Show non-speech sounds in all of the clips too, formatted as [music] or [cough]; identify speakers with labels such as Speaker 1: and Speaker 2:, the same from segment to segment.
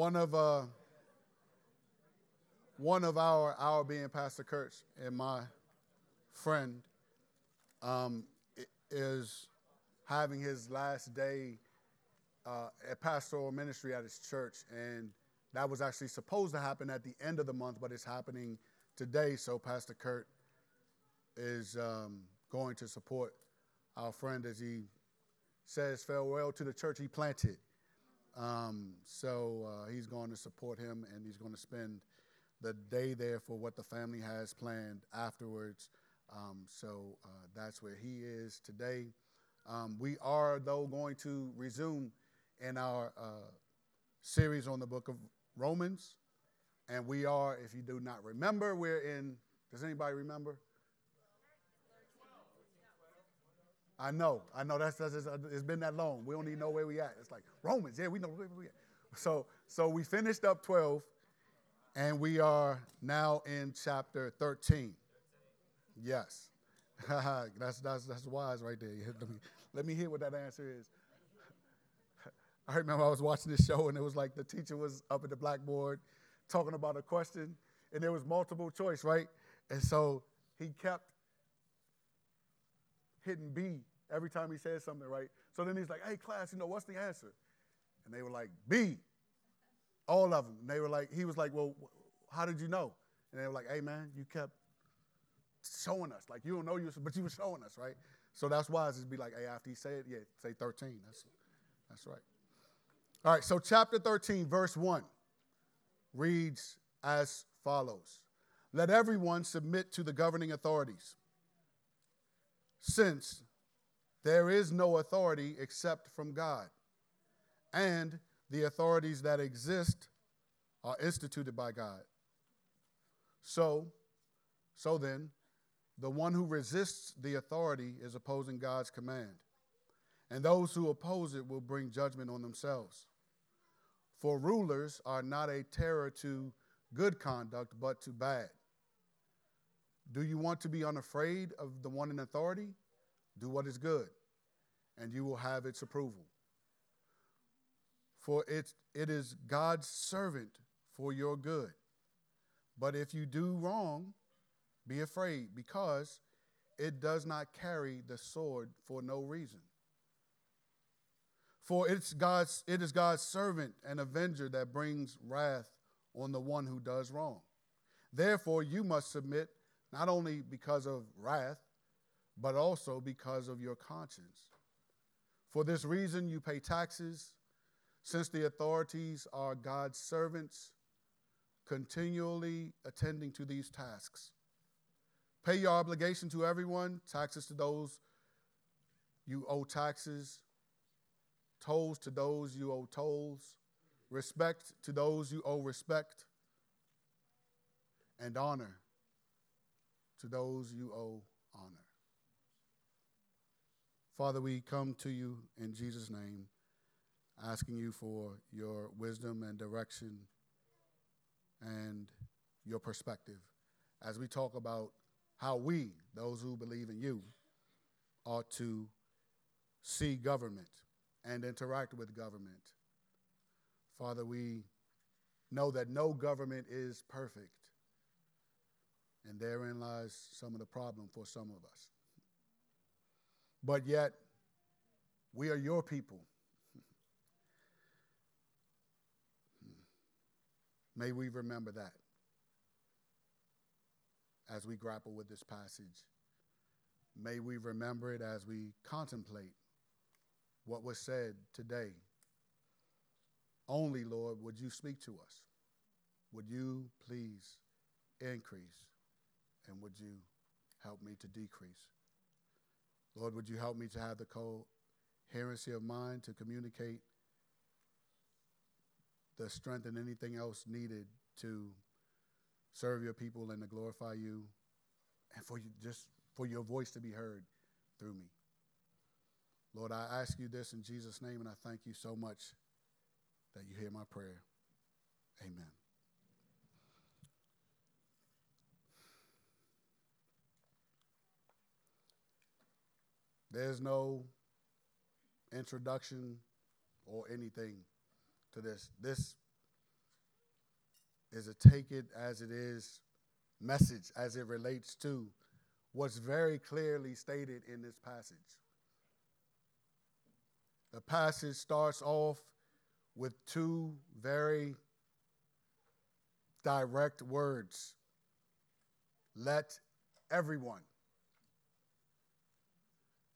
Speaker 1: one of uh, one of our our being Pastor Kurtz and my friend um, is having his last day uh, at pastoral ministry at his church, and that was actually supposed to happen at the end of the month, but it's happening today. So Pastor Kurt is um, going to support our friend as he says farewell to the church he planted. Um, so uh, he's going to support him, and he's going to spend the day there for what the family has planned afterwards. Um, so uh, that's where he is today. Um, we are, though, going to resume in our uh, series on the book of Romans. And we are, if you do not remember, we're in, does anybody remember? I know, I know. That's, that's it's been that long. We don't even know where we at. It's like Romans, yeah, we know where we at. So, so we finished up 12, and we are now in chapter 13. Yes, [laughs] that's that's that's wise right there. [laughs] Let me let me hear what that answer is. I remember I was watching this show, and it was like the teacher was up at the blackboard talking about a question, and there was multiple choice, right? And so he kept hitting B every time he said something, right? So then he's like, hey, class, you know, what's the answer? And they were like, B. All of them. And they were like, he was like, well, how did you know? And they were like, hey, man, you kept showing us. Like, you don't know you, but you were showing us, right? So that's why it's be like, hey, after he said, yeah, say 13. That's, that's right. All right, so chapter 13, verse 1 reads as follows Let everyone submit to the governing authorities, since there is no authority except from God, and the authorities that exist are instituted by God. So, so then, the one who resists the authority is opposing God's command, and those who oppose it will bring judgment on themselves. For rulers are not a terror to good conduct, but to bad. Do you want to be unafraid of the one in authority? Do what is good, and you will have its approval. For it, it is God's servant for your good. But if you do wrong, be afraid, because it does not carry the sword for no reason. For it's God's, it is God's servant and avenger that brings wrath on the one who does wrong. Therefore, you must submit not only because of wrath, but also because of your conscience. For this reason, you pay taxes, since the authorities are God's servants, continually attending to these tasks. Pay your obligation to everyone, taxes to those you owe taxes, tolls to those you owe tolls, respect to those you owe respect, and honor to those you owe. Father, we come to you in Jesus' name, asking you for your wisdom and direction and your perspective as we talk about how we, those who believe in you, ought to see government and interact with government. Father, we know that no government is perfect, and therein lies some of the problem for some of us. But yet, we are your people. May we remember that as we grapple with this passage. May we remember it as we contemplate what was said today. Only, Lord, would you speak to us? Would you please increase? And would you help me to decrease? Lord, would you help me to have the coherency of mind to communicate the strength and anything else needed to serve your people and to glorify you and for you just for your voice to be heard through me. Lord, I ask you this in Jesus' name, and I thank you so much that you hear my prayer. Amen. There's no introduction or anything to this. This is a take it as it is message as it relates to what's very clearly stated in this passage. The passage starts off with two very direct words let everyone,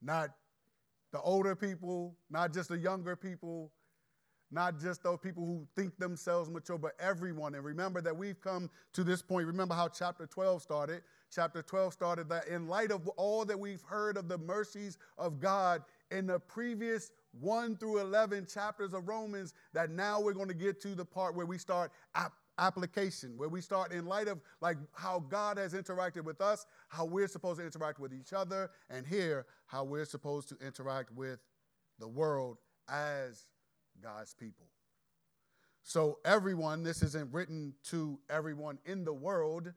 Speaker 1: not the older people, not just the younger people, not just those people who think themselves mature, but everyone. And remember that we've come to this point. Remember how chapter 12 started. Chapter 12 started that in light of all that we've heard of the mercies of God in the previous 1 through 11 chapters of Romans, that now we're going to get to the part where we start application, where we start in light of like how God has interacted with us, how we're supposed to interact with each other, and here how we're supposed to interact with the world as God's people. So, everyone, this isn't written to everyone in the world,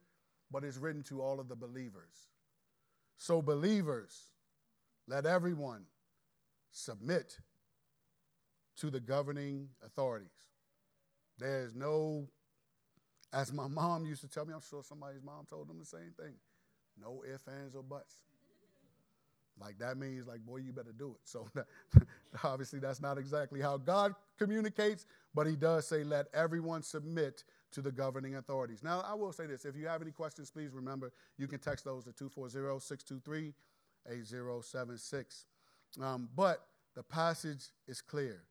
Speaker 1: but it's written to all of the believers. So, believers, let everyone submit to the governing authorities. There's no, as my mom used to tell me, I'm sure somebody's mom told them the same thing no ifs, ands, or buts. Like that means, like, boy, you better do it. So [laughs] obviously, that's not exactly how God communicates, but He does say, let everyone submit to the governing authorities. Now, I will say this if you have any questions, please remember you can text those to 240 623 8076. Um, but the passage is clear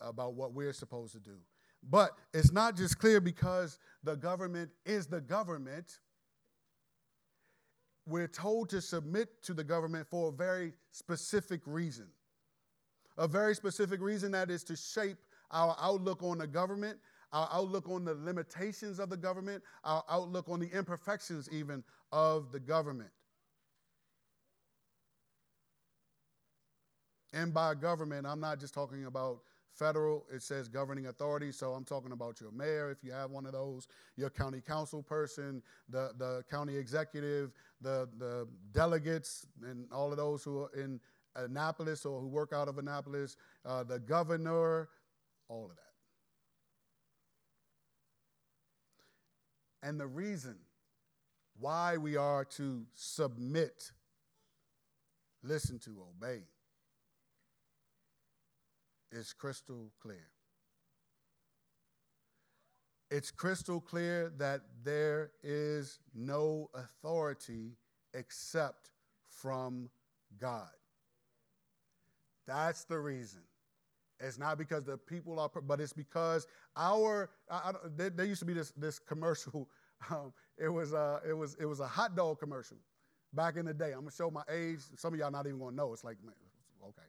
Speaker 1: about what we're supposed to do. But it's not just clear because the government is the government we're told to submit to the government for a very specific reason. A very specific reason that is to shape our outlook on the government, our outlook on the limitations of the government, our outlook on the imperfections even of the government. And by government, I'm not just talking about Federal, it says governing authority. So I'm talking about your mayor, if you have one of those, your county council person, the, the county executive, the, the delegates, and all of those who are in Annapolis or who work out of Annapolis, uh, the governor, all of that. And the reason why we are to submit, listen to, obey is crystal clear. It's crystal clear that there is no authority except from God. That's the reason. It's not because the people are, but it's because our. I, I, there, there, used to be this this commercial. [laughs] Um, it was uh, it was it was a hot dog commercial back in the day. I'm gonna show my age. Some of y'all not even gonna know. It's like, okay.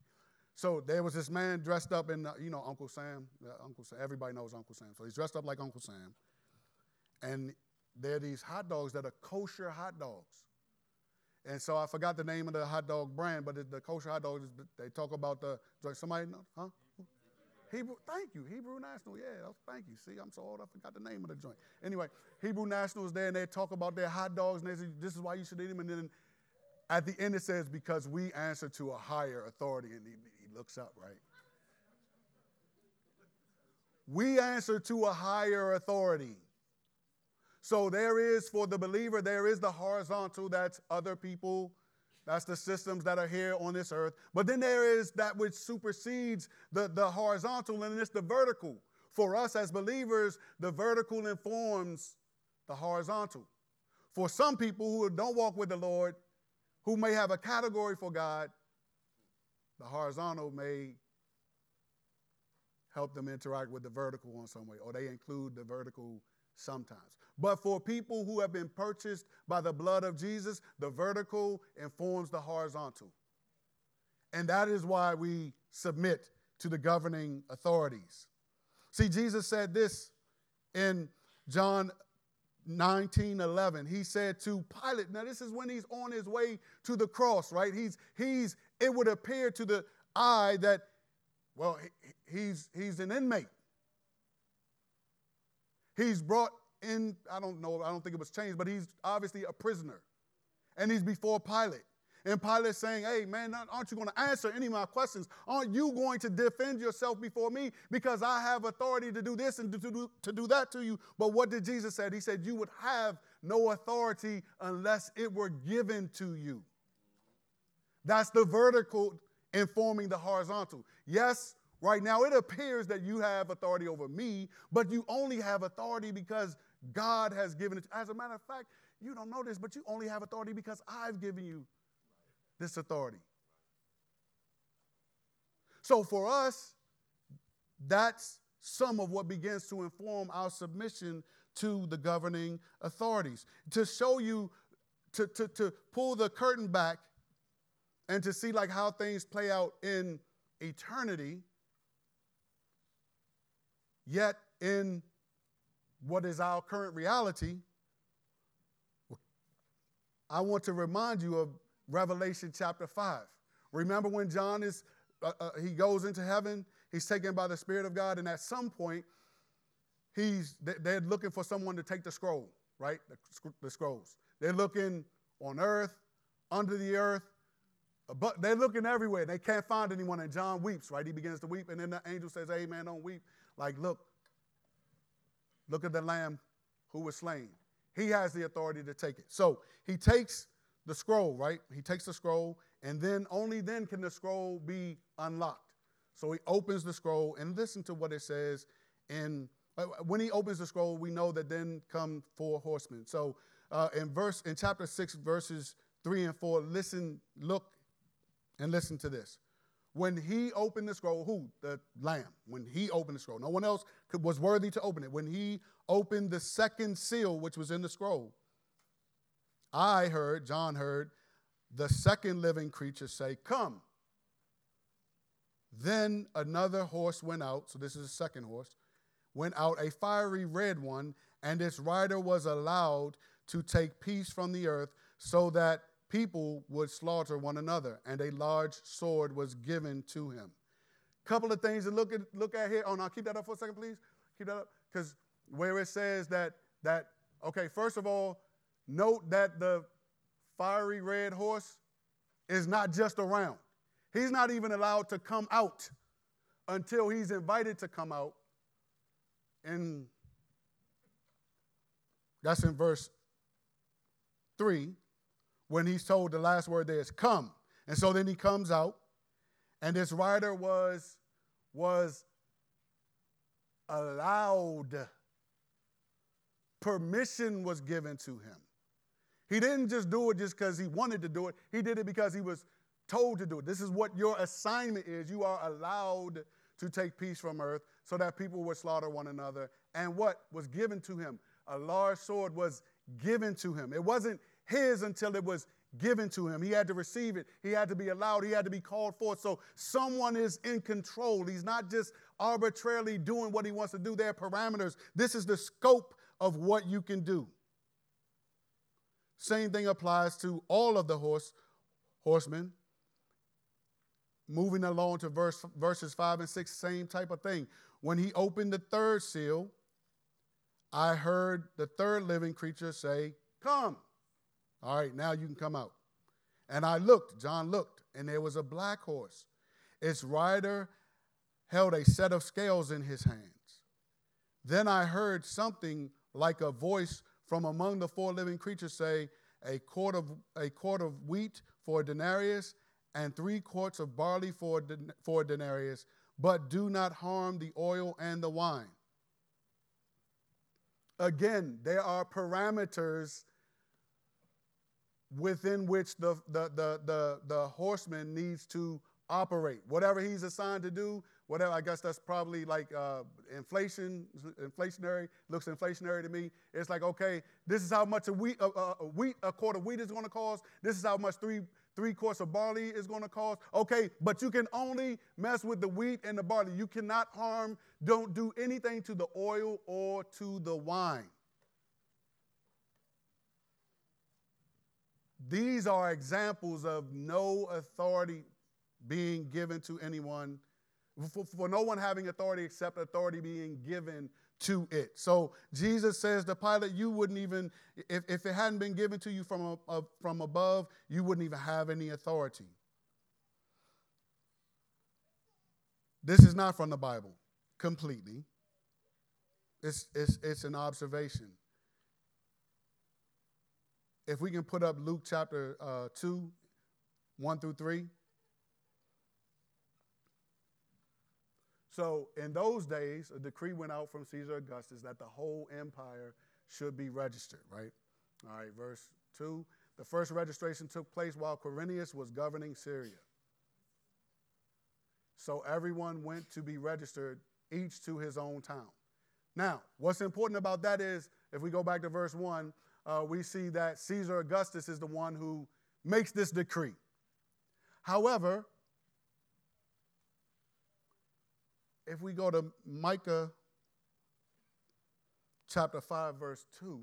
Speaker 1: So there was this man dressed up in, uh, you know, Uncle Sam. Uh, Uncle Sam. Everybody knows Uncle Sam. So he's dressed up like Uncle Sam. And there are these hot dogs that are kosher hot dogs. And so I forgot the name of the hot dog brand, but the, kosher hot dogs, they talk about the, somebody know, huh? Hebrew, thank you, Hebrew National, yeah, thank you. See, I'm so old, I forgot the name of the joint. Anyway, Hebrew National is there, and they talk about their hot dogs, and they say, this is why you should eat them. And then at the end it says, because we answer to a higher authority. And looks up, right? We answer to a higher authority. So there is, for the believer, there is the horizontal, that's other people, that's the systems that are here on this earth. But then there is that which supersedes the, the horizontal, and it's the vertical. For us as believers, the vertical informs the horizontal. For some people who don't walk with the Lord, who may have a category for God, the horizontal may help them interact with the vertical in some way, or they include the vertical sometimes. But for people who have been purchased by the blood of Jesus, the vertical informs the horizontal. And that is why we submit to the governing authorities. See, Jesus said this in John 19 11. He said to Pilate, now this is when he's on his way to the cross, right? He's, he's it would appear to the eye that, well, he's, he's an inmate. He's brought in, I don't know, I don't think it was changed, but he's obviously a prisoner. And he's before Pilate. And Pilate saying, Hey, man, aren't you going to answer any of my questions? Aren't you going to defend yourself before me because I have authority to do this and to do, to do that to you? But what did Jesus say? He said, You would have no authority unless it were given to you. That's the vertical informing the horizontal. Yes, right now it appears that you have authority over me, but you only have authority because God has given it. As a matter of fact, you don't know this, but you only have authority because I've given you this authority. So for us, that's some of what begins to inform our submission to the governing authorities. To show you, to, to, to pull the curtain back and to see like how things play out in eternity, yet in what is our current reality, I want to remind you of Revelation chapter 5. Remember when John is, uh, uh, he goes into heaven, he's taken by the Spirit of God, and at some point, he's, they're looking for someone to take the scroll, right? The, the scrolls. They're looking on earth, under the earth, but they're looking everywhere. They can't find anyone, and John weeps, right? He begins to weep, and then the angel says, Hey, man, don't weep. Like, look, look at the lamb who was slain. He has the authority to take it. So he takes the scroll, right? He takes the scroll, and then only then can the scroll be unlocked. So he opens the scroll and listen to what it says in uh, when he opens the scroll, we know that then come four horsemen. So uh, in verse in chapter six, verses three and four, listen, look, and listen to this. When he opened the scroll, who? The lamb. When he opened the scroll, no one else could, was worthy to open it. When he opened the second seal, which was in the scroll, I heard, John heard, the second living creature say, Come. Then another horse went out, so this is the second horse, went out, a fiery red one, and its rider was allowed to take peace from the earth, so that people would slaughter one another, and a large sword was given to him. Couple of things to look at, look at here. Oh, now keep that up for a second, please. Keep that up. Because where it says that, that, okay, first of all, Note that the fiery red horse is not just around. He's not even allowed to come out until he's invited to come out. And that's in verse 3 when he's told the last word there is come. And so then he comes out, and this rider was, was allowed, permission was given to him. He didn't just do it just because he wanted to do it, he did it because he was told to do it. This is what your assignment is. You are allowed to take peace from earth so that people would slaughter one another. And what was given to him? A large sword was given to him. It wasn't his until it was given to him. He had to receive it. He had to be allowed. He had to be called forth. So someone is in control. He's not just arbitrarily doing what he wants to do. There are parameters. This is the scope of what you can do. Same thing applies to all of the horse, horsemen. Moving along to verse, verses 5 and 6, same type of thing. When he opened the third seal, I heard the third living creature say, Come. All right, now you can come out. And I looked, John looked, and there was a black horse. Its rider held a set of scales in his hands. Then I heard something like a voice from among the four living creatures say, a quart of, a quart of wheat for a denarius and three quarts of barley for, for a denarius, but do not harm the oil and the wine. Again, there are parameters within which the, the, the, the, the horseman needs to operate. Whatever he's assigned to do, whatever. I guess that's probably like uh, inflation, inflationary. Looks inflationary to me. It's like okay, this is how much a wheat, a, a wheat, a quart of wheat is going to cost. This is how much three three quarts of barley is going to cost. Okay, but you can only mess with the wheat and the barley. You cannot harm. Don't do anything to the oil or to the wine. These are examples of no authority being given to anyone for, for no one having authority except authority being given to it. So Jesus says to Pilate, you wouldn't even, if, if it hadn't been given to you from, a, a, from above, you wouldn't even have any authority. This is not from the Bible completely. It's, it's, it's an observation. If we can put up Luke chapter uh, 2, 1 through 3. So, in those days, a decree went out from Caesar Augustus that the whole empire should be registered, right? All right, verse 2. The first registration took place while Quirinius was governing Syria. So everyone went to be registered, each to his own town. Now, what's important about that is, if we go back to verse 1, uh, we see that Caesar Augustus is the one who makes this decree. However, if we go to Micah chapter 5, verse 2,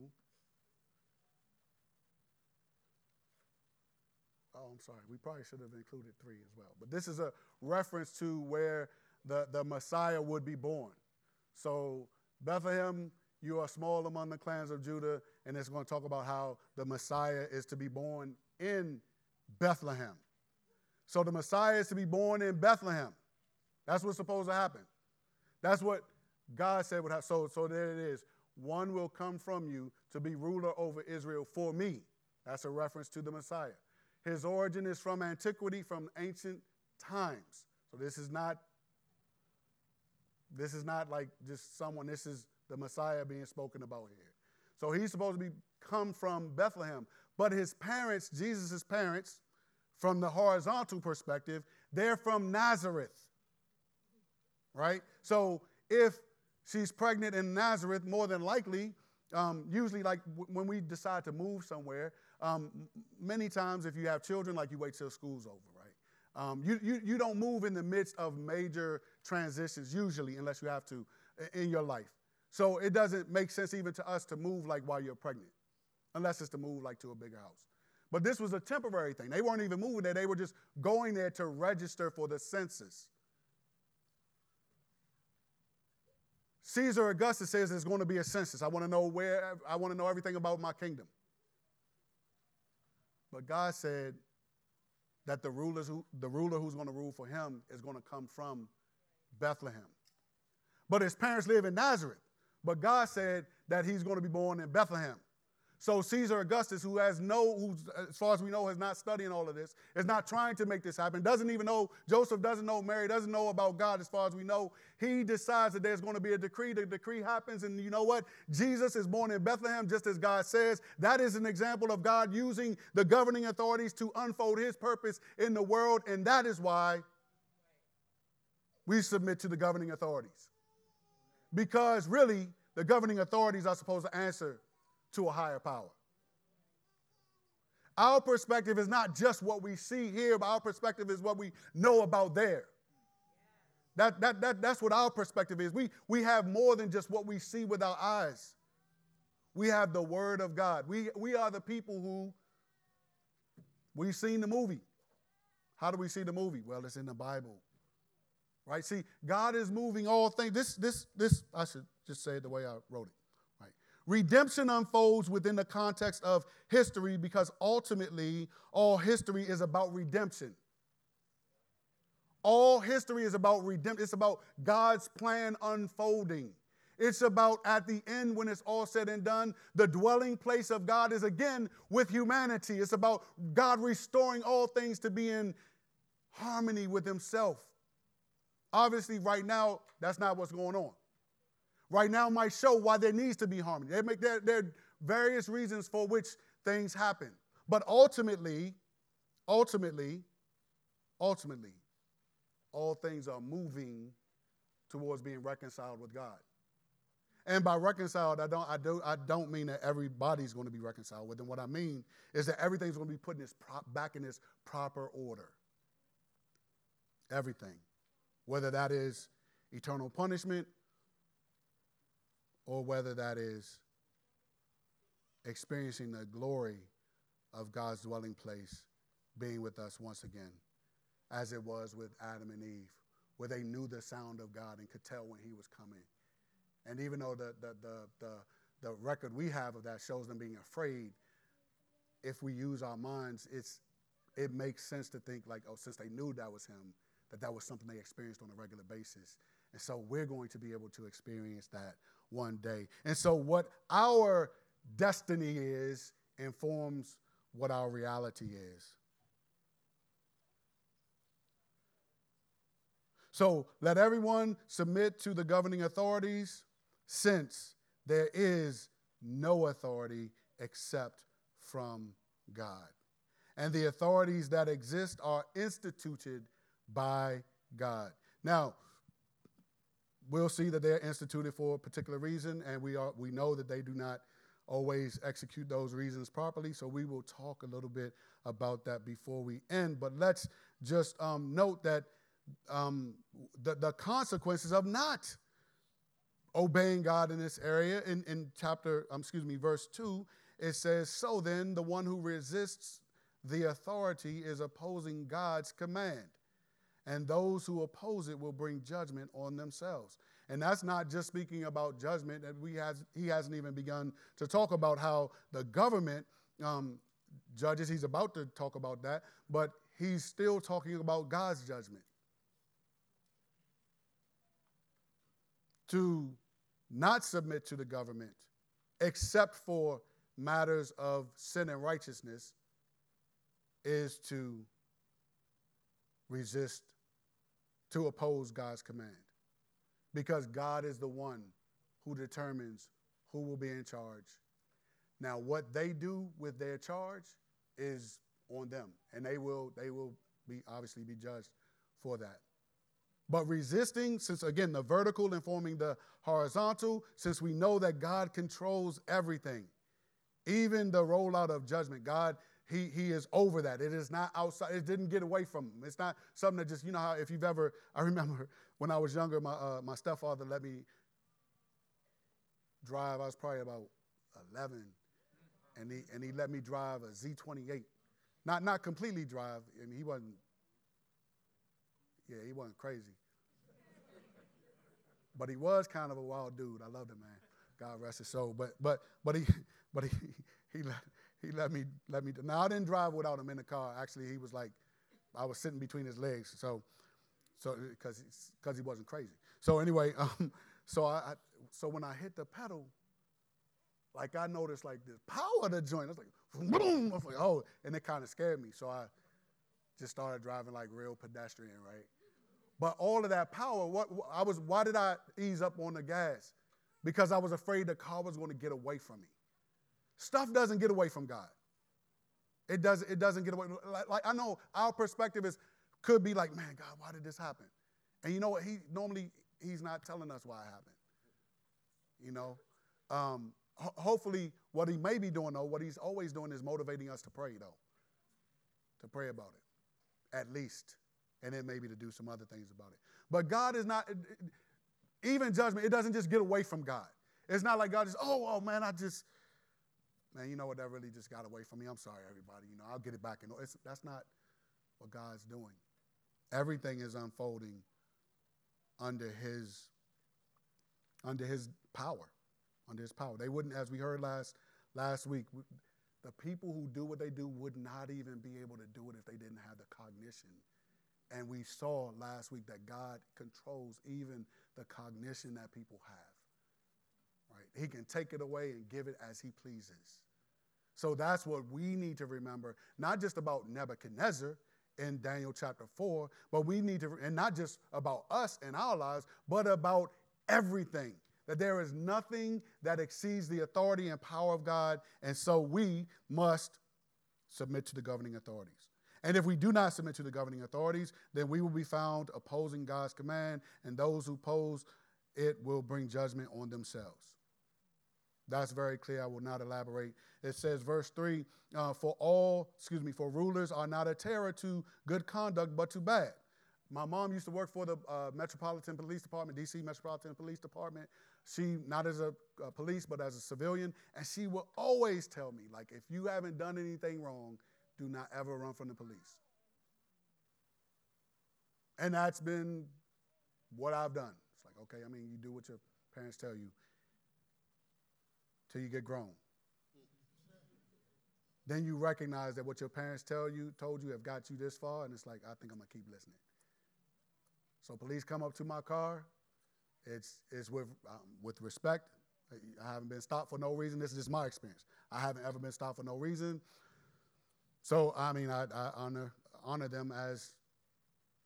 Speaker 1: oh, I'm sorry, we probably should have included 3 as well. But this is a reference to where the, the Messiah would be born. So, Bethlehem, you are small among the clans of Judah, and it's going to talk about how the Messiah is to be born in Bethlehem. So the Messiah is to be born in Bethlehem. That's what's supposed to happen. That's what God said would happen. So, so there it is. One will come from you to be ruler over Israel for me. That's a reference to the Messiah. His origin is from antiquity, from ancient times. So this is not this is not like just someone, this is the Messiah being spoken about here. So he's supposed to be come from Bethlehem. But his parents, Jesus' parents, from the horizontal perspective, they're from Nazareth. Right? So if she's pregnant in Nazareth, more than likely, um, usually, like w- when we decide to move somewhere, um, many times if you have children, like you wait till school's over, right? Um, you, you, you don't move in the midst of major transitions, usually, unless you have to in your life. So it doesn't make sense even to us to move like while you're pregnant, unless it's to move like to a bigger house. But this was a temporary thing. They weren't even moving there, they were just going there to register for the census. Caesar Augustus says there's going to be a census. I want to know where, I want to know everything about my kingdom. But God said that the, rulers who, the ruler who's going to rule for him is going to come from Bethlehem. But his parents live in Nazareth. But God said that he's going to be born in Bethlehem. So Caesar Augustus, who has no, who, as far as we know, has not studying all of this, is not trying to make this happen, doesn't even know, Joseph doesn't know Mary, doesn't know about God as far as we know. He decides that there's going to be a decree. The decree happens, and you know what? Jesus is born in Bethlehem, just as God says. That is an example of God using the governing authorities to unfold his purpose in the world, and that is why we submit to the governing authorities. Because really, the governing authorities are supposed to answer to a higher power. Our perspective is not just what we see here, but our perspective is what we know about there. That, that, that, that's what our perspective is. We, we have more than just what we see with our eyes. We have the Word of God. We, we are the people who we've seen the movie. How do we see the movie? Well, it's in the Bible. Right? See, God is moving all things. This, this, this, I should just say it the way I wrote it. Redemption unfolds within the context of history because ultimately all history is about redemption. All history is about redemption. It's about God's plan unfolding. It's about at the end, when it's all said and done, the dwelling place of God is again with humanity. It's about God restoring all things to be in harmony with Himself. Obviously, right now, that's not what's going on. Right now might show why there needs to be harmony. There, make, there, there are various reasons for which things happen. But ultimately, ultimately, ultimately, all things are moving towards being reconciled with God. And by reconciled, I don't, I do, I don't mean that everybody's going to be reconciled with them. What I mean is that everything's going to be put in its pro- back in its proper order. Everything whether that is eternal punishment or whether that is experiencing the glory of God's dwelling place being with us once again, as it was with Adam and Eve, where they knew the sound of God and could tell when He was coming And even though the, the, the, the, the record we have of that shows them being afraid, if we use our minds, it's, it makes sense to think like, oh, since they knew that was him, that that was something they experienced on a regular basis. And so we're going to be able to experience that one day. And so what our destiny is informs what our reality is. So let everyone submit to the governing authorities, since there is no authority except from God. And the authorities that exist are instituted by God. Now, we'll see that they're instituted for a particular reason, and we, are, we know that they do not always execute those reasons properly. So we will talk a little bit about that before we end. But let's just um, note that um, the, the consequences of not obeying God in this area, in, in chapter, um, excuse me, verse 2, it says, So then, the one who resists the authority is opposing God's command and those who oppose it will bring judgment on themselves. And that's not just speaking about judgment. That we has, he hasn't even begun to talk about how the government um, judges. He's about to talk about that, but he's still talking about God's judgment. To not submit to the government, except for matters of sin and righteousness, is to resist to oppose God's command because God is the one who determines who will be in charge. Now, what they do with their charge is on them, and they will they will be obviously be judged for that. But resisting, since again the vertical informing the horizontal, since we know that God controls everything, even the rollout of judgment, God he, he is over that. It is not outside. It didn't get away from him. It's not something that just, you know how if you've ever, I remember when I was younger, my, uh, my stepfather let me drive. I was probably about 11, and he, and he let me drive a Z28. Not, not completely drive. Mean, he wasn't, yeah, he wasn't crazy. but he was kind of a wild dude. I loved him, man. God rest his soul. But, but, but he, [laughs] but he, he let, he let me let me. Now I didn't drive without him in the car. Actually, he was like, I was sitting between his legs. So, so because because he wasn't crazy. So anyway, [laughs] um, so I, I, so when I hit the pedal, like I noticed like the power of the joint. I was like, boom! I was like, oh, and it kind of scared me. So I just started driving like real pedestrian, right? But all of that power, what I was, why did I ease up on the gas? Because I was afraid the car was going to get away from me. Stuff doesn't get away from God. It doesn't, it doesn't get away. Like, like I know our perspective is could be like, man, God, why did this happen? And you know what? He normally he's not telling us why it happened. You know, um, ho- hopefully, what he may be doing though, what he's always doing is motivating us to pray though, to pray about it, at least, and then maybe to do some other things about it. But God is not even judgment. It doesn't just get away from God. It's not like God is, oh, oh man, I just man, you know what, that really just got away from me. I'm sorry, everybody. You know, I'll get it back. And that's not what God's doing. Everything is unfolding under His under His power, under His power. They wouldn't, as we heard last last week, the people who do what they do would not even be able to do it if they didn't have the cognition. And we saw last week that God controls even the cognition that people have. Right? He can take it away and give it as he pleases. So that's what we need to remember, not just about Nebuchadnezzar in Daniel chapter 4, but we need to, and not just about us and our lives, but about everything. That there is nothing that exceeds the authority and power of God, and so we must submit to the governing authorities. And if we do not submit to the governing authorities, then we will be found opposing God's command, and those who oppose it will bring judgment on themselves. That's very clear. I will not elaborate. It says, verse 3 uh, For all, excuse me, for rulers are not a terror to good conduct, but to bad. My mom used to work for the uh, Metropolitan Police Department, DC Metropolitan Police Department. She, not as a, a police, but as a civilian. And she will always tell me, like, if you haven't done anything wrong, do not ever run from the police. And that's been what I've done. It's like, okay, I mean, you do what your parents tell you till you get grown. Then you recognize that what your parents tell you, told you, have got you this far, and it's like, I think I'm gonna keep listening. So police come up to my car. It's, it's with, um, with respect. I haven't been stopped for no reason. This is just my experience. I haven't ever been stopped for no reason. So, I mean, I, I honor, honor them as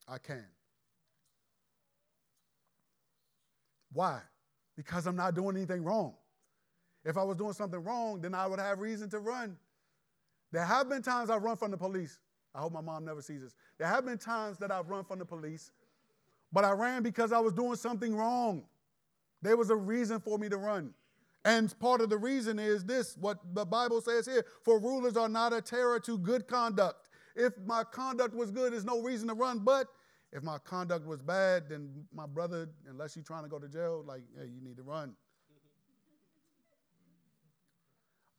Speaker 1: I can. Why? Because I'm not doing anything wrong. If I was doing something wrong, then I would have reason to run. There have been times I've run from the police. I hope my mom never sees this. There have been times that I've run from the police, but I ran because I was doing something wrong. There was a reason for me to run. And part of the reason is this what the Bible says here for rulers are not a terror to good conduct. If my conduct was good, there's no reason to run. But if my conduct was bad, then my brother, unless you're trying to go to jail, like, hey, you need to run.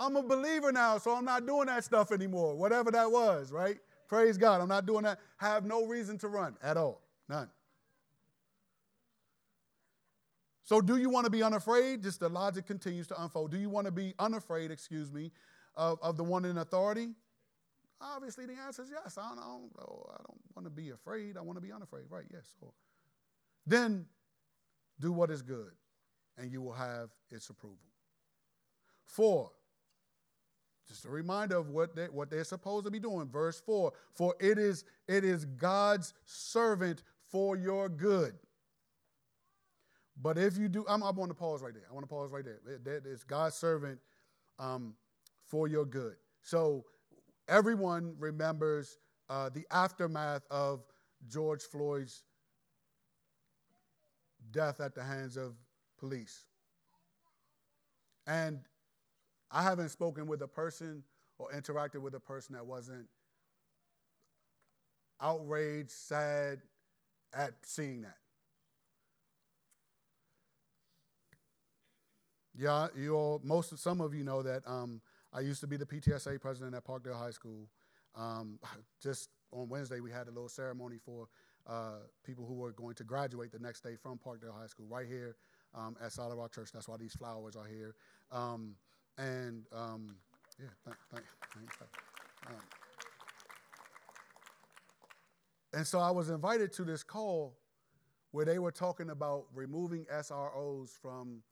Speaker 1: I'm a believer now, so I'm not doing that stuff anymore, whatever that was, right? Praise God. I'm not doing that. Have no reason to run at all. None. So, do you want to be unafraid? Just the logic continues to unfold. Do you want to be unafraid, excuse me, of, of the one in authority? Obviously, the answer is yes. I don't, I don't, I don't want to be afraid. I want to be unafraid. Right, yes. So, then do what is good, and you will have its approval. Four, just a reminder of what, they, what they're supposed to be doing. Verse 4 For it is, it is God's servant for your good. But if you do, I'm, I want to pause right there. I want to pause right there. It, it's God's servant um, for your good. So everyone remembers uh, the aftermath of George Floyd's death at the hands of police. And I haven't spoken with a person or interacted with a person that wasn't outraged, sad at seeing that. Yeah, you all, most, of, some of you know that um, I used to be the PTSA president at Parkdale High School. Um, [sighs] just on Wednesday, we had a little ceremony for uh, people who were going to graduate the next day from Parkdale High School, right here um, at Solid Rock Church. That's why these flowers are here. And um, yeah, thank, thank, thank, um, and so I was invited to this call where they were talking about removing SROs from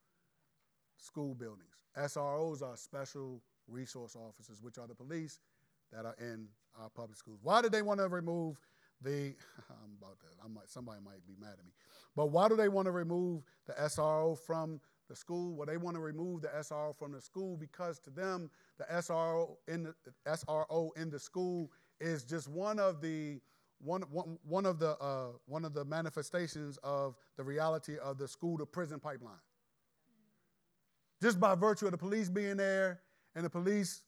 Speaker 1: school buildings. SROs are special resource officers, which are the police that are in our public schools. Why did they want to remove the? [laughs] I'm about that. I might somebody might be mad at me, but why do they want to remove the SRO from the school, well, they want to remove the SRO from the school because to them, the SRO in the, SRO in the school is just one of the one, one, one of the uh, one of the manifestations of the reality of the school to prison pipeline. Just by virtue of the police being there and the police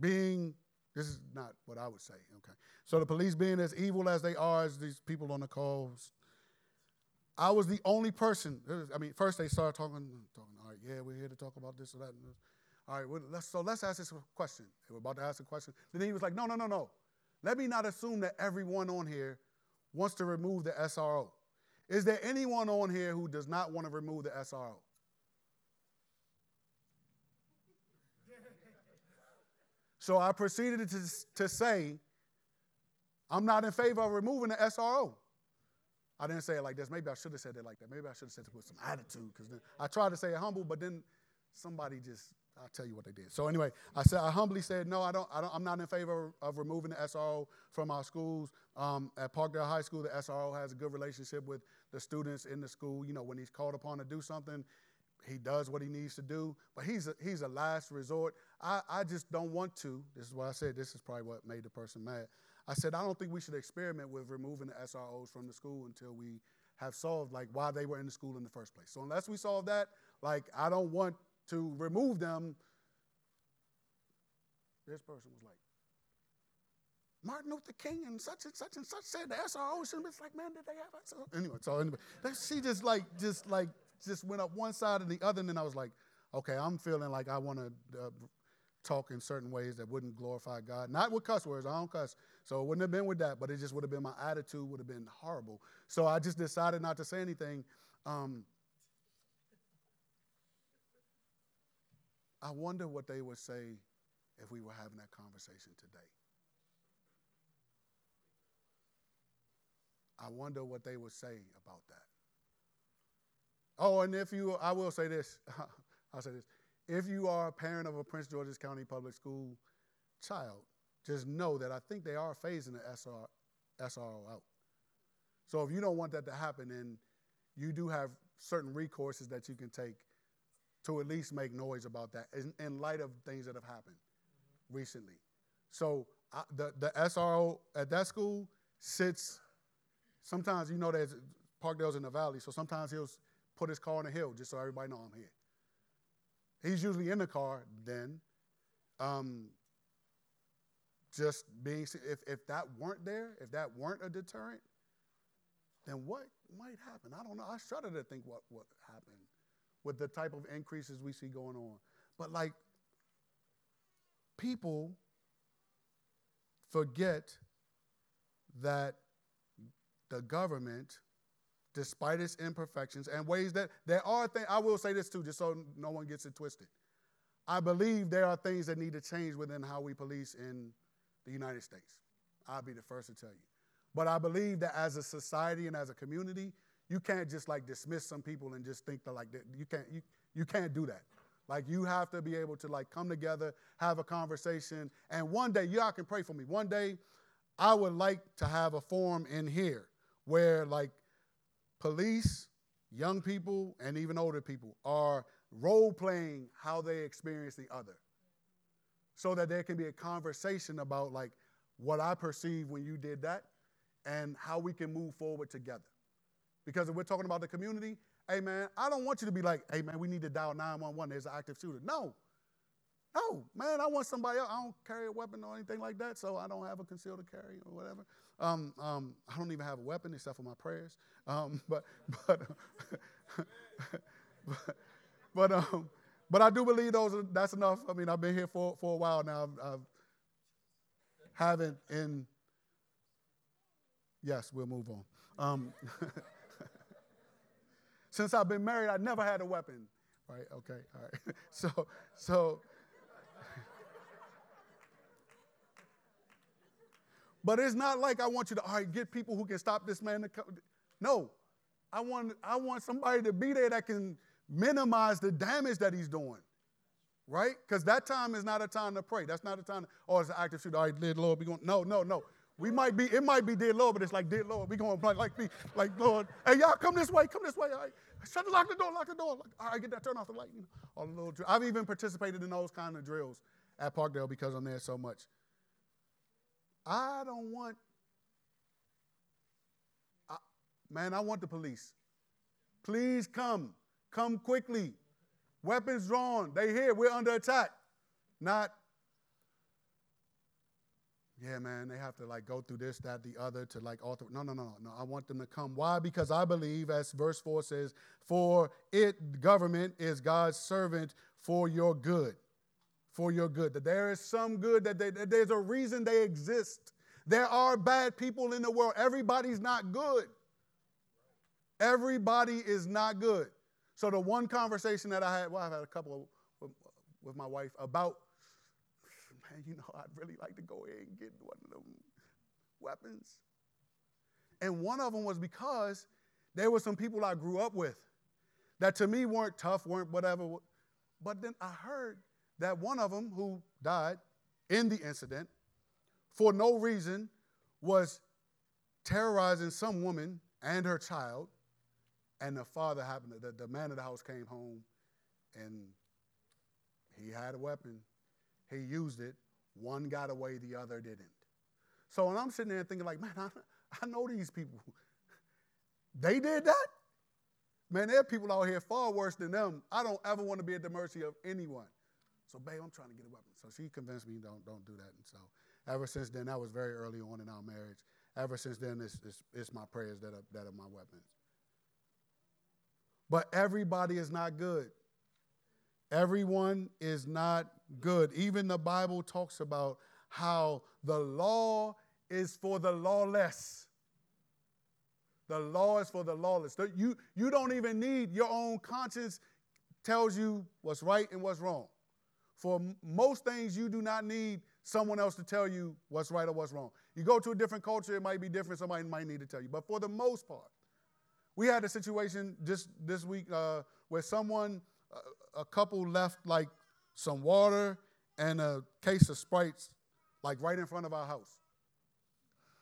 Speaker 1: being this is not what I would say. Okay, so the police being as evil as they are as these people on the calls I was the only person. I mean, first they started talking, talking. All right, yeah, we're here to talk about this or that. All right, well, let's, so let's ask this question. They were about to ask a question. Then he was like, no, no, no, no. Let me not assume that everyone on here wants to remove the SRO. Is there anyone on here who does not want to remove the SRO? So I proceeded to, to say, I'm not in favor of removing the SRO. I didn't say it like this. Maybe I should have said it like that. Maybe I should have said it with some attitude because I tried to say it humble, but then somebody just I'll tell you what they did. So anyway, I said I humbly said no. I don't. I don't I'm not in favor of removing the SRO from our schools. Um, at Parkdale High School, the SRO has a good relationship with the students in the school. You know, when he's called upon to do something, he does what he needs to do. But he's a, he's a last resort. I, I just don't want to. This is what I said. This is probably what made the person mad. I said, I don't think we should experiment with removing the SROs from the school until we have solved like why they were in the school in the first place. So unless we solve that, like I don't want to remove them. This person was like, Martin Luther King and such and such and such said the SRO should be like, man, did they have SRO? Anyway, so anyway, she just like, just like, just went up one side and the other, and then I was like, okay, I'm feeling like I want to uh, talk in certain ways that wouldn't glorify God. Not with cuss words, I don't cuss. So it wouldn't have been with that, but it just would have been my attitude would have been horrible. So I just decided not to say anything. Um, I wonder what they would say if we were having that conversation today. I wonder what they would say about that. Oh, and if you, I will say this, [laughs] I'll say this. If you are a parent of a Prince George's County Public School child, just know that I think they are phasing the SR, SRO out. So if you don't want that to happen, then you do have certain recourses that you can take to at least make noise about that in, in light of things that have happened recently. So I, the, the SRO at that school sits, sometimes you know there's Parkdale's in the valley, so sometimes he'll put his car on a hill just so everybody know I'm here. He's usually in the car then. Um, just being, if, if that weren't there, if that weren't a deterrent, then what might happen? I don't know. I shudder to think what, what happened with the type of increases we see going on. But like, people forget that the government, despite its imperfections and ways that there are things, I will say this too, just so no one gets it twisted. I believe there are things that need to change within how we police in the United States. I'll be the first to tell you. But I believe that as a society and as a community, you can't just like dismiss some people and just think that like that. you can't you, you can't do that. Like you have to be able to like come together, have a conversation, and one day y'all can pray for me. One day, I would like to have a forum in here where like police, young people, and even older people are role playing how they experience the other, so that there can be a conversation about like what I perceive when you did that, and how we can move forward together. Because if we're talking about the community, hey man, I don't want you to be like, hey man, we need to dial 911. There's an active shooter. No. No, man, I want somebody else. I don't carry a weapon or anything like that, so I don't have a concealed carry or whatever. Um, um, I don't even have a weapon except for my prayers. Um, [laughs] but but but [laughs] but, um, but I do believe those. Are, that's enough. I mean, I've been here for, for a while now. I've, I've haven't in. Yes, we'll move on. Um, [laughs] Since I've been married, I never had a weapon. Right? Okay. All right. So, so. But it's not like I want you to, all right, get people who can stop this man to come. No. I want, I want somebody to be there that can minimize the damage that he's doing. Right? Because that time is not a time to pray. That's not a time, to, oh, it's an active shooter. All right, dear Lord, be going. No, no, no. We might be, it might be dear Lord, but it's like, dear Lord, we going like, like, like, Lord, hey, y'all come this way, come this way. All right. Shut the lock the door, lock the door. All right, get that, turn off the light. You know, all the little. I've even participated in those kind of drills at Parkdale because I'm there so much. I don't want. I, man, I want the police. Please come, come quickly. Weapons drawn. They here. We're under attack. Not yeah, man, they have to like go through this, that, the other to like author. No, no, no, no. I want them to come. Why? Because I believe, as verse 4 says, for it, government, is God's servant for your good. For your good. That there is some good, that, they, that there's a reason they exist. There are bad people in the world. Everybody's not good. Everybody is not good. So the one conversation that I had, well, I've had a couple with, with my wife about man, you know, I'd really like to go ahead and get one of them weapons. And one of them was because there were some people I grew up with that to me weren't tough, weren't whatever. But then I heard that one of them who died in the incident for no reason was terrorizing some woman and her child. And the father happened, the, the man of the house came home and he had a weapon he used it. One got away, the other didn't. So when I'm sitting there thinking, like, man, [laughs] I, I know these people. they did that? Man, there are people out here far worse than them. I don't ever want to be at the mercy of anyone. So, babe, I'm trying to get a weapon. So she convinced me, don't, don't do that. And so ever since then, that was very early on in our marriage. Ever since then, it's, it's, it's my prayers that are, that are my weapons. But everybody is not good. Everyone is not good. Even the Bible talks about how the law is for the lawless. The law is for the lawless. You, you don't even need your own conscience tells you what's right and what's wrong. For most things, you do not need someone else to tell you what's right or what's wrong. You go to a different culture, it might be different. Somebody might need to tell you. But for the most part, we had a situation just this week uh, where someone, a, a couple left like some water and a case of Sprites, like right in front of our house.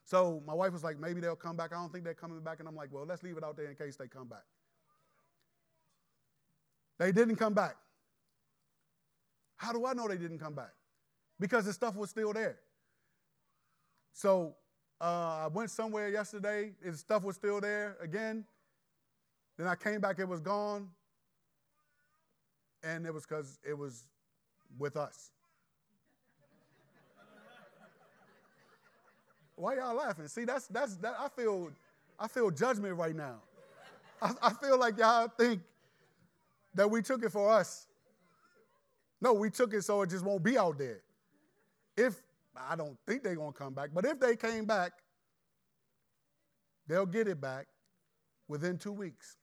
Speaker 1: So my wife was like, maybe they'll come back. I don't think they're coming back. And I'm like, well, let's leave it out there in case they come back. They didn't come back. How do I know they didn't come back? Because the stuff was still there. So uh, I went somewhere yesterday, the stuff was still there again. Then I came back, it was gone. And it was because it was with us. Why y'all laughing? See, that's that's that I feel I feel judgment right now. I, I feel like y'all think that we took it for us. No, we took it so it just won't be out there. If I don't think they're gonna come back, but if they came back, they'll get it back within two weeks.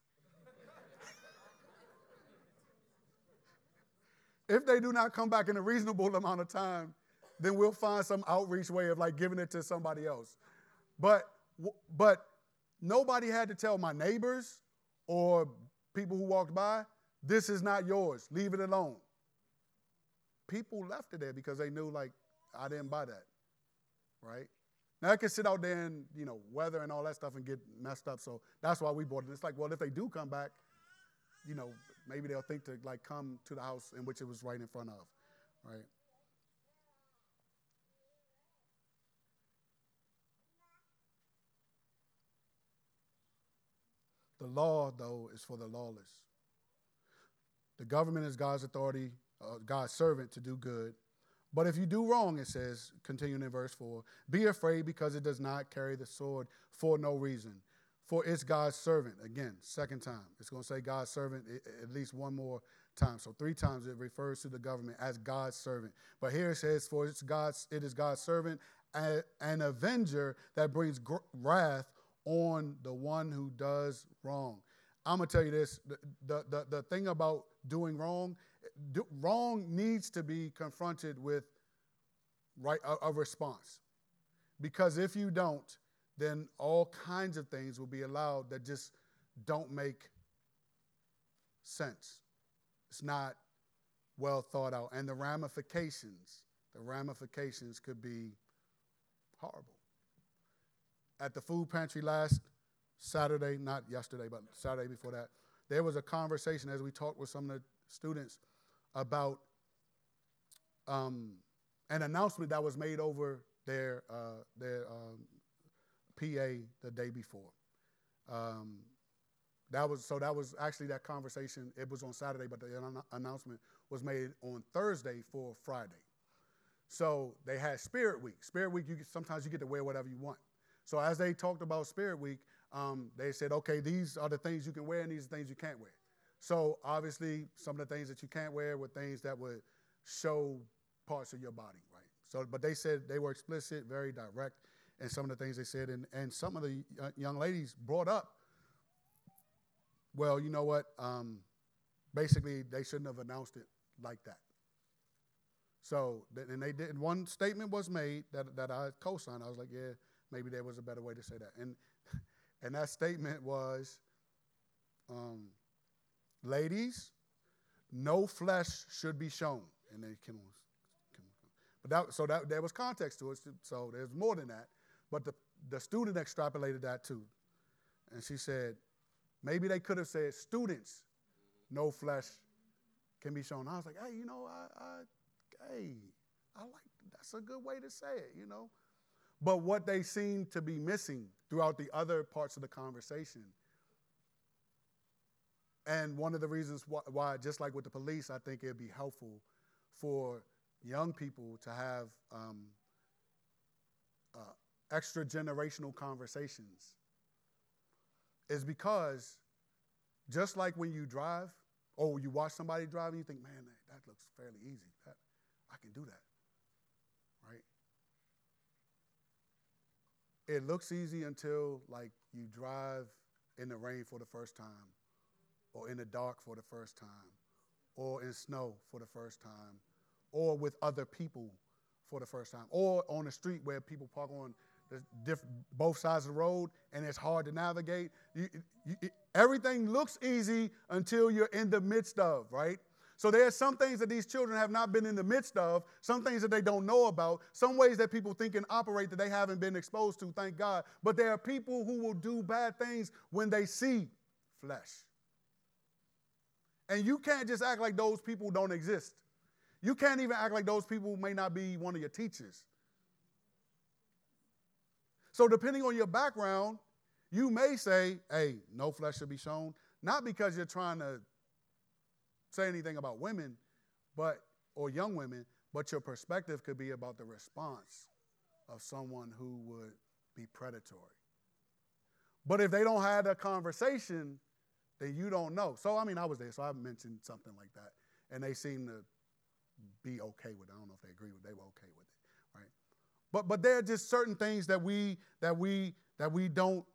Speaker 1: if they do not come back in a reasonable amount of time, then we'll find some outreach way of like giving it to somebody else. But but nobody had to tell my neighbors or people who walked by, this is not yours. Leave it alone. People left it there because they knew like I didn't buy that. Right? Now I can sit out there and, you know, weather and all that stuff and get messed up. So that's why we bought it. It's like, well, if they do come back, you know, maybe they'll think to like come to the house in which it was right in front of. Right? The law, though, is for the lawless. The government is God's authority, uh, God's servant to do good. But if you do wrong, it says, continuing in verse 4, be afraid because it does not carry the sword for no reason. For it's God's servant. Again, second time. It's going to say God's servant at least one more time. So three times it refers to the government as God's servant. But here it says, for it's God's, it is God's servant, an avenger that brings wrath on the one who does wrong. I'm gonna tell you this: the the the, the thing about doing wrong, do, wrong needs to be confronted with right a, a response, because if you don't, then all kinds of things will be allowed that just don't make sense. It's not well thought out, and the ramifications, the ramifications could be horrible. At the food pantry last Saturday, not yesterday, but Saturday before that, there was a conversation as we talked with some of the students about um, an announcement that was made over their, uh, their um, PA the day before. Um, that was so that was actually that conversation. It was on Saturday, but the announcement was made on Thursday for Friday. So they had Spirit Week. Spirit Week, you sometimes you get to wear whatever you want. So as they talked about Spirit Week, um, they said, okay, these are the things you can wear and these are the things you can't wear. So obviously, some of the things that you can't wear were things that would show parts of your body, right? So, but they said they were explicit, very direct, and some of the things they said, and, and some of the uh, young ladies brought up, well, you know what? Um, basically, they shouldn't have announced it like that. So, and they did. One statement was made that that I co-signed. I was like, yeah, Maybe there was a better way to say that. And, [laughs] and that statement was um, ladies, no flesh should be shown. And they came on. But that, so that, there was context to it. So there's more than that. But the, the student extrapolated that too. And she said, maybe they could have said, students, no flesh can be shown. I was like, hey, you know, I, I hey, I like that's a good way to say it, you know. But what they seem to be missing throughout the other parts of the conversation. And one of the reasons why, why, just like with the police, I think it'd be helpful for young people to have um, uh, extra generational conversations is because just like when you drive or you watch somebody drive and you think, man, that, that looks fairly easy. That, I can do that. Right? It looks easy until like you drive in the rain for the first time or in the dark for the first time or in snow for the first time or with other people for the first time, or on the street where people park on diff- both sides of the road and it's hard to navigate. You, you, everything looks easy until you're in the midst of, right? So there are some things that these children have not been in the midst of, some things that they don't know about, some ways that people think and operate that they haven't been exposed to, thank God. But there are people who will do bad things when they see flesh. And you can't just act like those people don't exist. You can't even act like those people may not be one of your teachers. So, depending on your background, you may say, hey, no flesh should be shown, not because you're trying to say anything about women, but or young women, but your perspective could be about the response of someone who would be predatory. But if they don't have a conversation, then you don't know. So I mean, I was there, so I mentioned something like that, and they seem to be okay with it. I don't know if they agree with it. They were okay with it, right? But but there are just certain things that we that we that we don't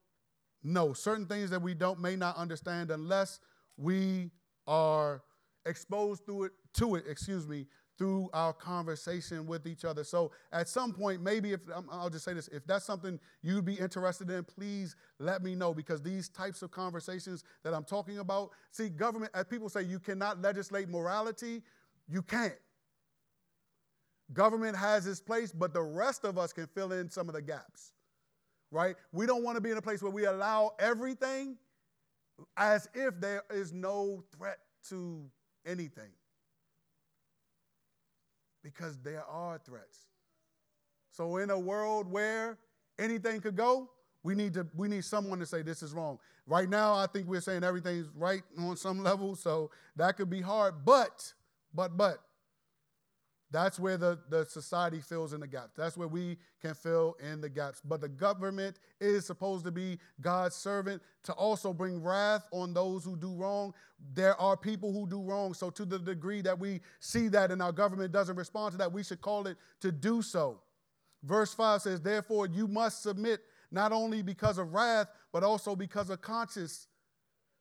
Speaker 1: know, certain things that we don't may not understand unless we are exposed through it to it, excuse me, through our conversation with each other. So at some point, maybe if I'll just say this, if that's something you'd be interested in, please let me know because these types of conversations that I'm talking about, see, government, as people say, you cannot legislate morality, you can't. Government has its place, but the rest of us can fill in some of the gaps, right? We don't want to be in a place where we allow everything as if there is no threat to anything. Because there are threats. So, in a world where anything could go, we need, to, we need someone to say this is wrong. Right now, I think we're saying everything's right on some level, so that could be hard. But, but, but, that's where the, the society fills in the gaps. That's where we can fill in the gaps. But the government is supposed to be God's servant to also bring wrath on those who do wrong. There are people who do wrong. So, to the degree that we see that and our government doesn't respond to that, we should call it to do so. Verse 5 says, Therefore, you must submit not only because of wrath, but also because of conscience.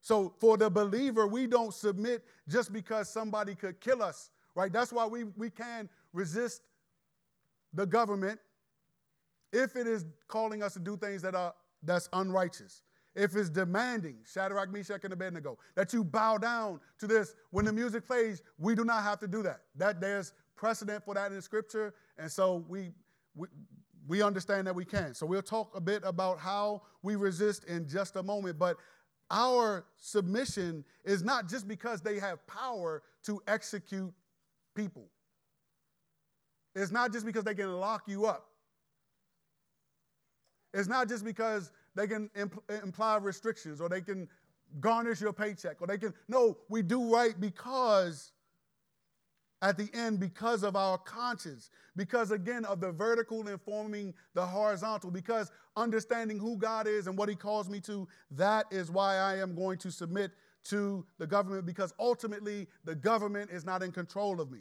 Speaker 1: So, for the believer, we don't submit just because somebody could kill us right? That's why we, we can resist the government if it is calling us to do things that are that's unrighteous. If it's demanding, Shadrach, Meshach, and Abednego, that you bow down to this. When the music plays, we do not have to do that. That there's precedent for that in Scripture, and so we, we we understand that we can. So we'll talk a bit about how we resist in just a moment. But our submission is not just because they have power to execute people. It's not just because they can lock you up. It's not just because they can impl- imply restrictions or they can garnish your paycheck or they can. No, we do right because at the end, because of our conscience, because again of the vertical informing the horizontal, because understanding who God is and what He calls me to, that is why I am going to submit to the government because ultimately the government is not in control of me.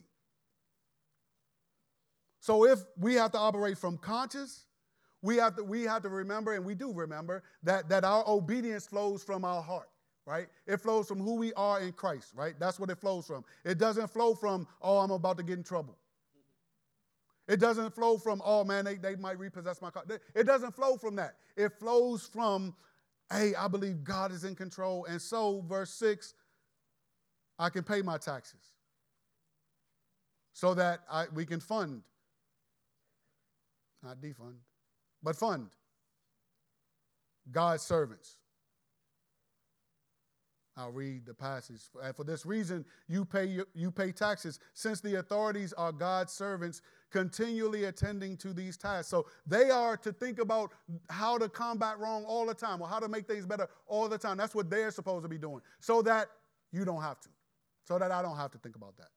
Speaker 1: So if we have to operate from conscious, we have to, we have to remember, and we do remember, that, that our obedience flows from our heart, right? It flows from who we are in Christ, right? That's what it flows from. It doesn't flow from, oh, I'm about to get in trouble. It doesn't flow from, oh man, they, they might repossess my car. It doesn't flow from that. It flows from hey, I believe God is in control. And so, verse 6, I can pay my taxes so that I, we can fund, not defund, but fund God's servants. I'll read the passage. For this reason, you pay, you pay taxes, since the authorities are God's servants, continually attending to these tasks. So they are to think about how to combat wrong all the time or how to make things better all the time. That's what they're supposed to be doing, so that you don't have to, so that I don't have to think about that.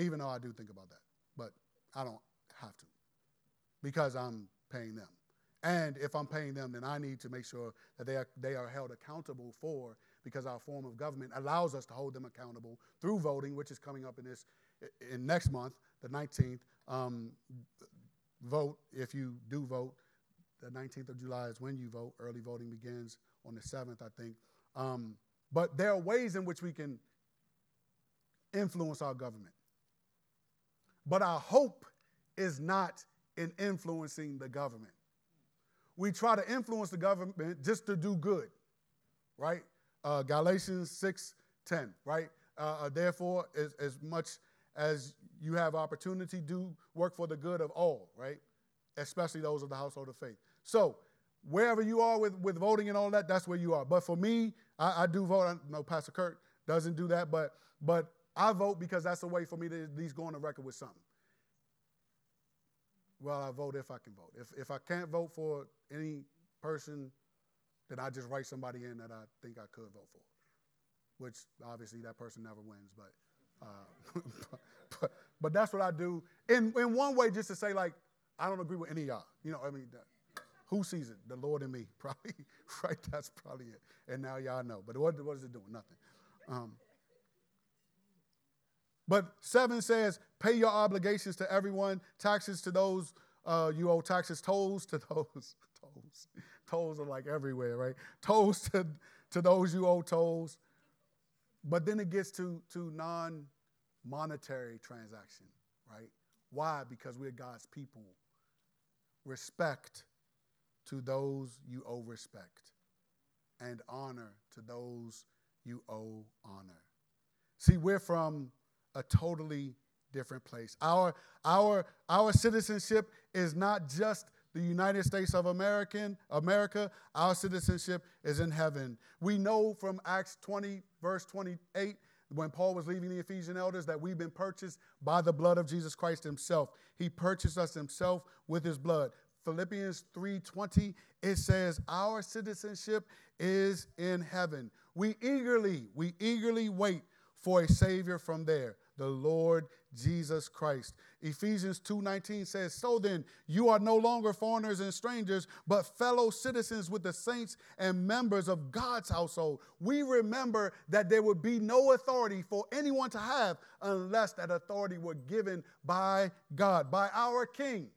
Speaker 1: Even though I do think about that, but I don't have to because I'm paying them. And if I'm paying them, then I need to make sure that they are, they are held accountable for because our form of government allows us to hold them accountable through voting, which is coming up in this in next month, the 19th. Um, vote if you do vote. The 19th of July is when you vote. Early voting begins on the 7th, I think. Um, but there are ways in which we can influence our government. But our hope is not in influencing the government. We try to influence the government just to do good, right? Uh, Galatians 6 10, right? Uh, uh, therefore, as, as much as you have opportunity, do work for the good of all, right? Especially those of the household of faith. So, wherever you are with, with voting and all that, that's where you are. But for me, I, I do vote. I know Pastor Kurt doesn't do that, but but I vote because that's a way for me to at least go on the record with something. Well, I vote if I can vote. If if I can't vote for any person, then I just write somebody in that I think I could vote for. Which obviously that person never wins, but uh, but, [laughs] but that's what I do. In in one way, just to say like I don't agree with any of y'all. You know, I mean. Who sees it? The Lord and me, [laughs] probably. right? That's probably it. And now y'all know. But what, what is it doing? Nothing. Um, but seven says, pay your obligations to everyone, taxes to those uh, you owe taxes, tolls to [laughs] those. tolls. Tolls are like everywhere, right? Tolls to, to those you owe tolls. But then it gets to, to non monetary transaction, right? Why? Because we're God's people. Respect to those you owe respect, and honor to those you owe honor. See, we're from a totally different place. Our, our, our citizenship is not just the United States of American, America, our citizenship is in heaven. We know from Acts 20, verse 28, when Paul was leaving the Ephesian elders, that we've been purchased by the blood of Jesus Christ himself. He purchased us himself with his blood. Philippians 3:20 it says our citizenship is in heaven. We eagerly we eagerly wait for a savior from there, the Lord Jesus Christ. Ephesians 2:19 says, "So then, you are no longer foreigners and strangers, but fellow citizens with the saints and members of God's household." We remember that there would be no authority for anyone to have unless that authority were given by God, by our king.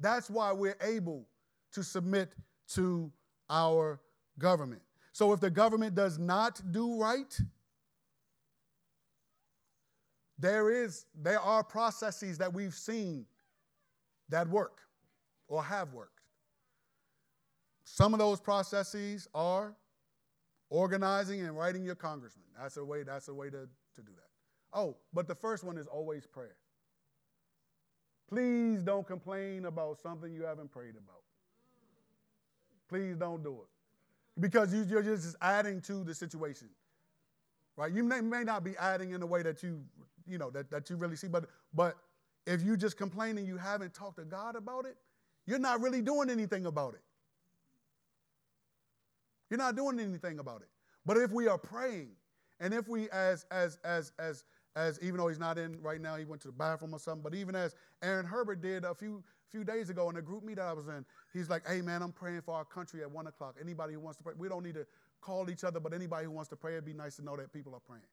Speaker 1: That's why we're able to submit to our government. So if the government does not do right, there is there are processes that we've seen that work or have worked. Some of those processes are organizing and writing your congressman. That's a way, that's a way to, to do that. Oh, but the first one is always prayer. Please don't complain about something you haven't prayed about. Please don't do it. Because you're just adding to the situation. Right? You may, may not be adding in a way that you, you know, that, that you really see, but but if you just complain and you haven't talked to God about it, you're not really doing anything about it. You're not doing anything about it. But if we are praying, and if we as as as as as even though he's not in right now, he went to the bathroom or something. But even as Aaron Herbert did a few few days ago in a group meet I was in, he's like, "Hey man, I'm praying for our country at one o'clock. Anybody who wants to pray, we don't need to call each other, but anybody who wants to pray, it'd be nice to know that people are praying.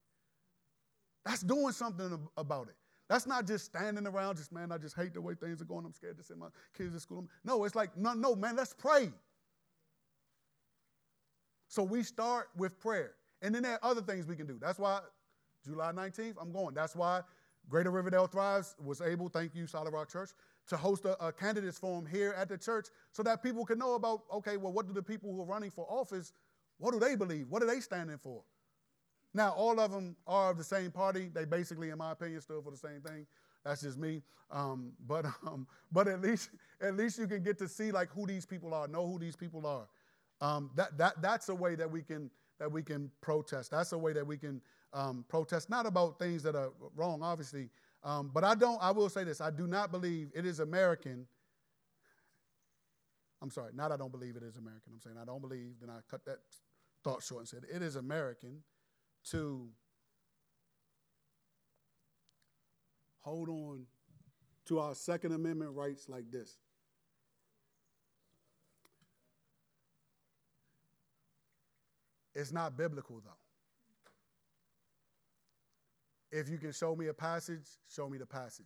Speaker 1: That's doing something about it. That's not just standing around, just man, I just hate the way things are going. I'm scared to send my kids to school. No, it's like, no, no, man, let's pray. So we start with prayer. And then there are other things we can do. That's why July 19th, I'm going. That's why Greater Riverdale Thrives was able, thank you, Solid Rock Church, to host a, a, candidates forum here at the church so that people can know about, okay, well, what do the people who are running for office, what do they believe? What are they standing for? Now, all of them are of the same party. They basically, in my opinion, stood for the same thing. That's just me. Um, but [laughs] um, but at least at least you can get to see like who these people are, know who these people are. Um, that that that's a way that we can that we can protest. That's a way that we can um, protest, not about things that are wrong, obviously. Um, but I don't, I will say this I do not believe it is American. I'm sorry, not I don't believe it is American. I'm saying I don't believe, then I cut that thought short and said it is American to hold on to our Second Amendment rights like this. It's not biblical, though. If you can show me a passage, show me the passage.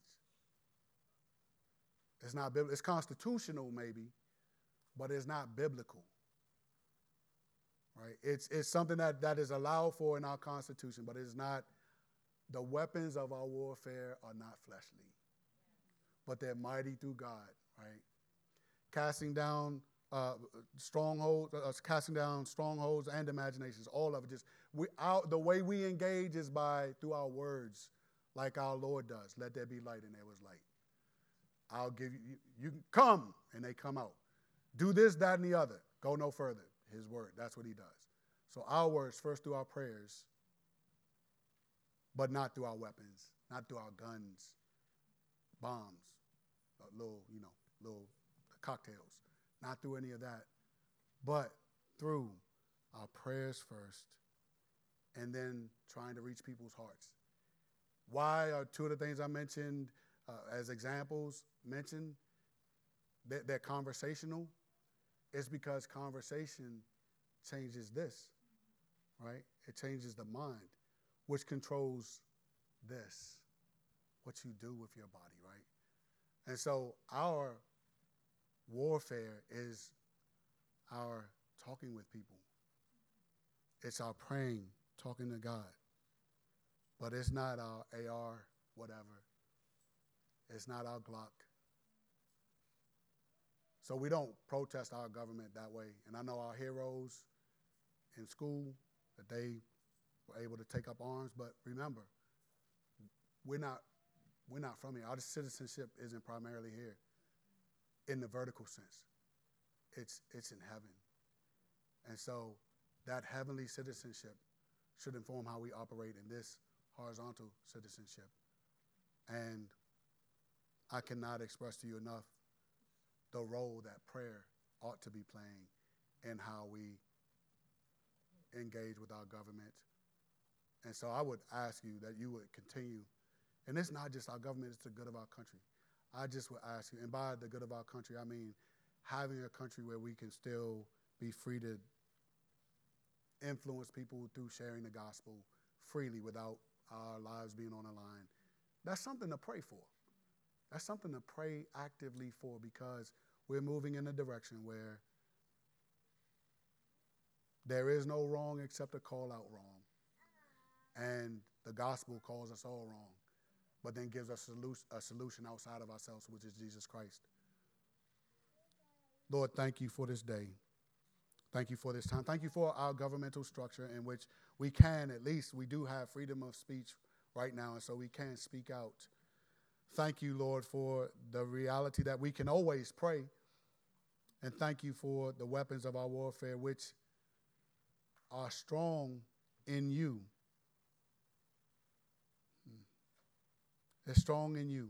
Speaker 1: It's not biblical. It's constitutional, maybe, but it's not biblical. Right? It's, it's something that, that is allowed for in our Constitution, but it's not the weapons of our warfare are not fleshly, but they're mighty through God, right? Casting down uh, strongholds, uh, casting down strongholds and imaginations, all of it. Just we, our, the way we engage is by through our words, like our Lord does. Let there be light, and there was light. I'll give you, you, you can come, and they come out. Do this, that, and the other. Go no further. His word. That's what he does. So our words first through our prayers, but not through our weapons, not through our guns, bombs, little, you know, little cocktails, not through any of that, but through our prayers first, and then trying to reach people's hearts. Why are two of the things I mentioned uh, as examples mentioned? They're, they're conversational. It's because conversation changes this, right? It changes the mind, which controls this, what you do with your body, right? And so our warfare is our talking with people. It's our praying, talking to God. But it's not our AR, whatever. It's not our Glock. So we don't protest our government that way. And I know our heroes in school that they were able to take up arms, but remember, we're not we're not from here. Our citizenship isn't primarily here in the vertical sense. It's it's in heaven. And so that heavenly citizenship should inform how we operate in this horizontal citizenship. And I cannot express to you enough the role that prayer ought to be playing in how we engage with our government. And so I would ask you that you would continue. And it's not just our government, it's the good of our country. I just would ask you, and by the good of our country, I mean having a country where we can still be free to influence people through sharing the gospel freely without our lives being on the line. That's something to pray for. That's something to pray actively for because we're moving in a direction where there is no wrong except a call out wrong. And the gospel calls us all wrong, but then gives us a solution outside of ourselves, which is Jesus Christ. Lord, thank you for this day. Thank you for this time. Thank you for our governmental structure in which we can, at least, we do have freedom of speech right now, and so we can speak out. Thank you, Lord, for the reality that we can always pray. And thank you for the weapons of our warfare, which are strong in you. They're strong in you.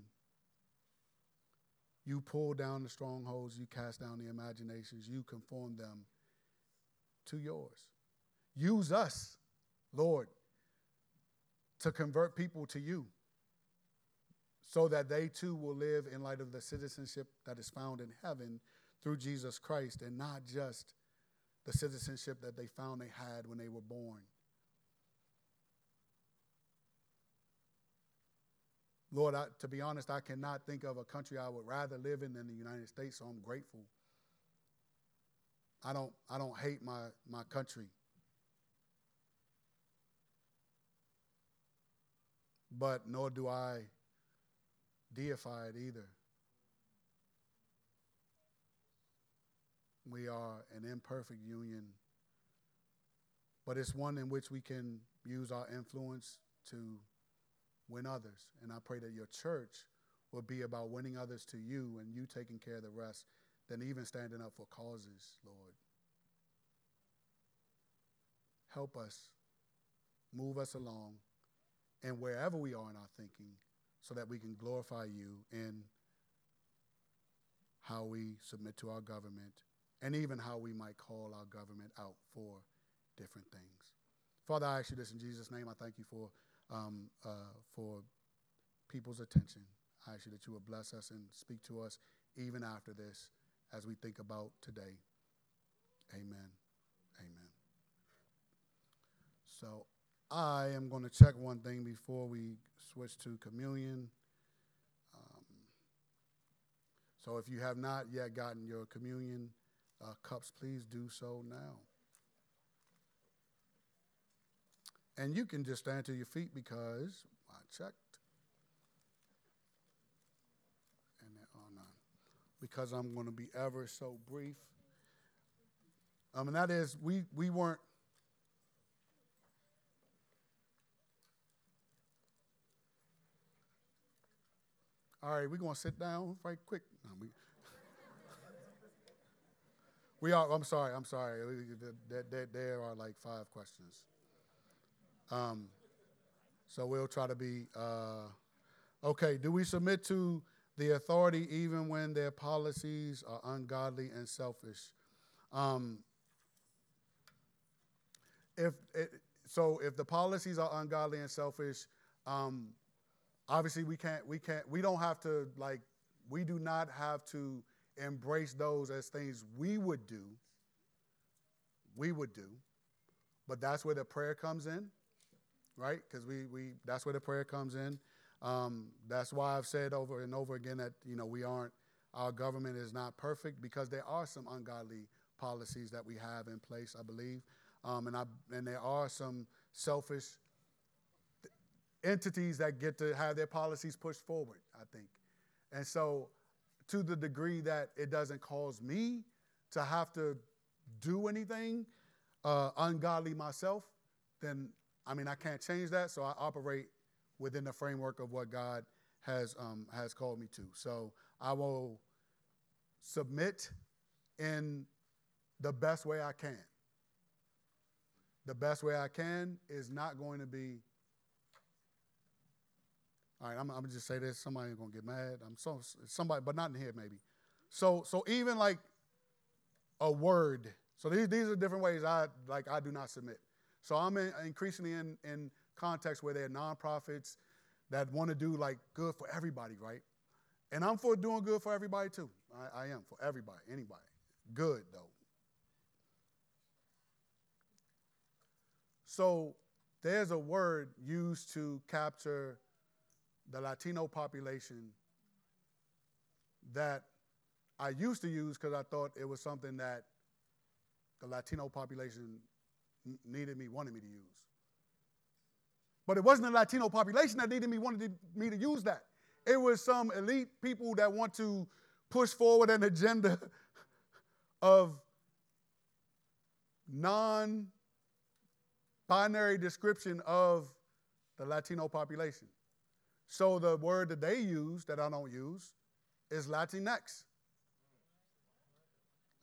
Speaker 1: You pull down the strongholds, you cast down the imaginations, you conform them to yours. Use us, Lord, to convert people to you so that they too will live in light of the citizenship that is found in heaven through Jesus Christ and not just the citizenship that they found they had when they were born. Lord, I, to be honest, I cannot think of a country I would rather live in than the United States, so I'm grateful. I don't, I don't hate my, my country. But nor do I deify it either. We are an imperfect union, but it's one in which we can use our influence to win others. And I pray that your church will be about winning others to you and you taking care of the rest than even standing up for causes, Lord. Help us, move us along, and wherever we are in our thinking, so that we can glorify you in how we submit to our government and even how we might call our government out for different things. Father, I ask you this in Jesus' name. I thank you for, um, uh, for people's attention. I ask you that you would bless us and speak to us even after this as we think about today. Amen. Amen. So I am going to check one thing before we switch to communion. Um, so if you have not yet gotten your communion, uh, cups, please do so now. And you can just stand to your feet because I checked. And there are none. Because I'm going to be ever so brief. Um, and that is, we, we weren't. All right, we're going to sit down right quick. No, we, [laughs] we are, I'm sorry, I'm sorry. There, are like five questions. Um, so we'll try to be uh, okay. Do we submit to the authority even when their policies are ungodly and selfish? Um, if it, so, if the policies are ungodly and selfish, um, obviously we can't. We can't. We don't have to like. We do not have to embrace those as things we would do. We would do, but that's where the prayer comes in right? Because we, we that's where the prayer comes in. Um, that's why I've said over and over again that you know we aren't our government is not perfect because there are some ungodly policies that we have in place, I believe, um, and I and there are some selfish entities that get to have their policies pushed forward. I think, and so to the degree that it doesn't cause me to have to do anything uh, ungodly myself, then I mean, I can't change that, so I operate within the framework of what God has um, has called me to. So I will submit in the best way I can. The best way I can is not going to be. All right, I'm, I'm gonna just say this. Somebody gonna get mad. I'm so somebody, but not in here maybe. So so even like a word. So these these are different ways I like I do not submit. So I'm in, increasingly in, in context where they're nonprofits that want to do like good for everybody, right? And I'm for doing good for everybody too. I, I am for everybody, anybody. Good though. So there's a word used to capture the Latino population that I used to use because I thought it was something that the Latino population needed me, wanted me to use. But it wasn't the Latino population that needed me, wanted me to use that. It was some elite people that want to push forward an agenda [laughs] of non binary description of the Latino population. So the word that they use, that I don't use, is Latinx.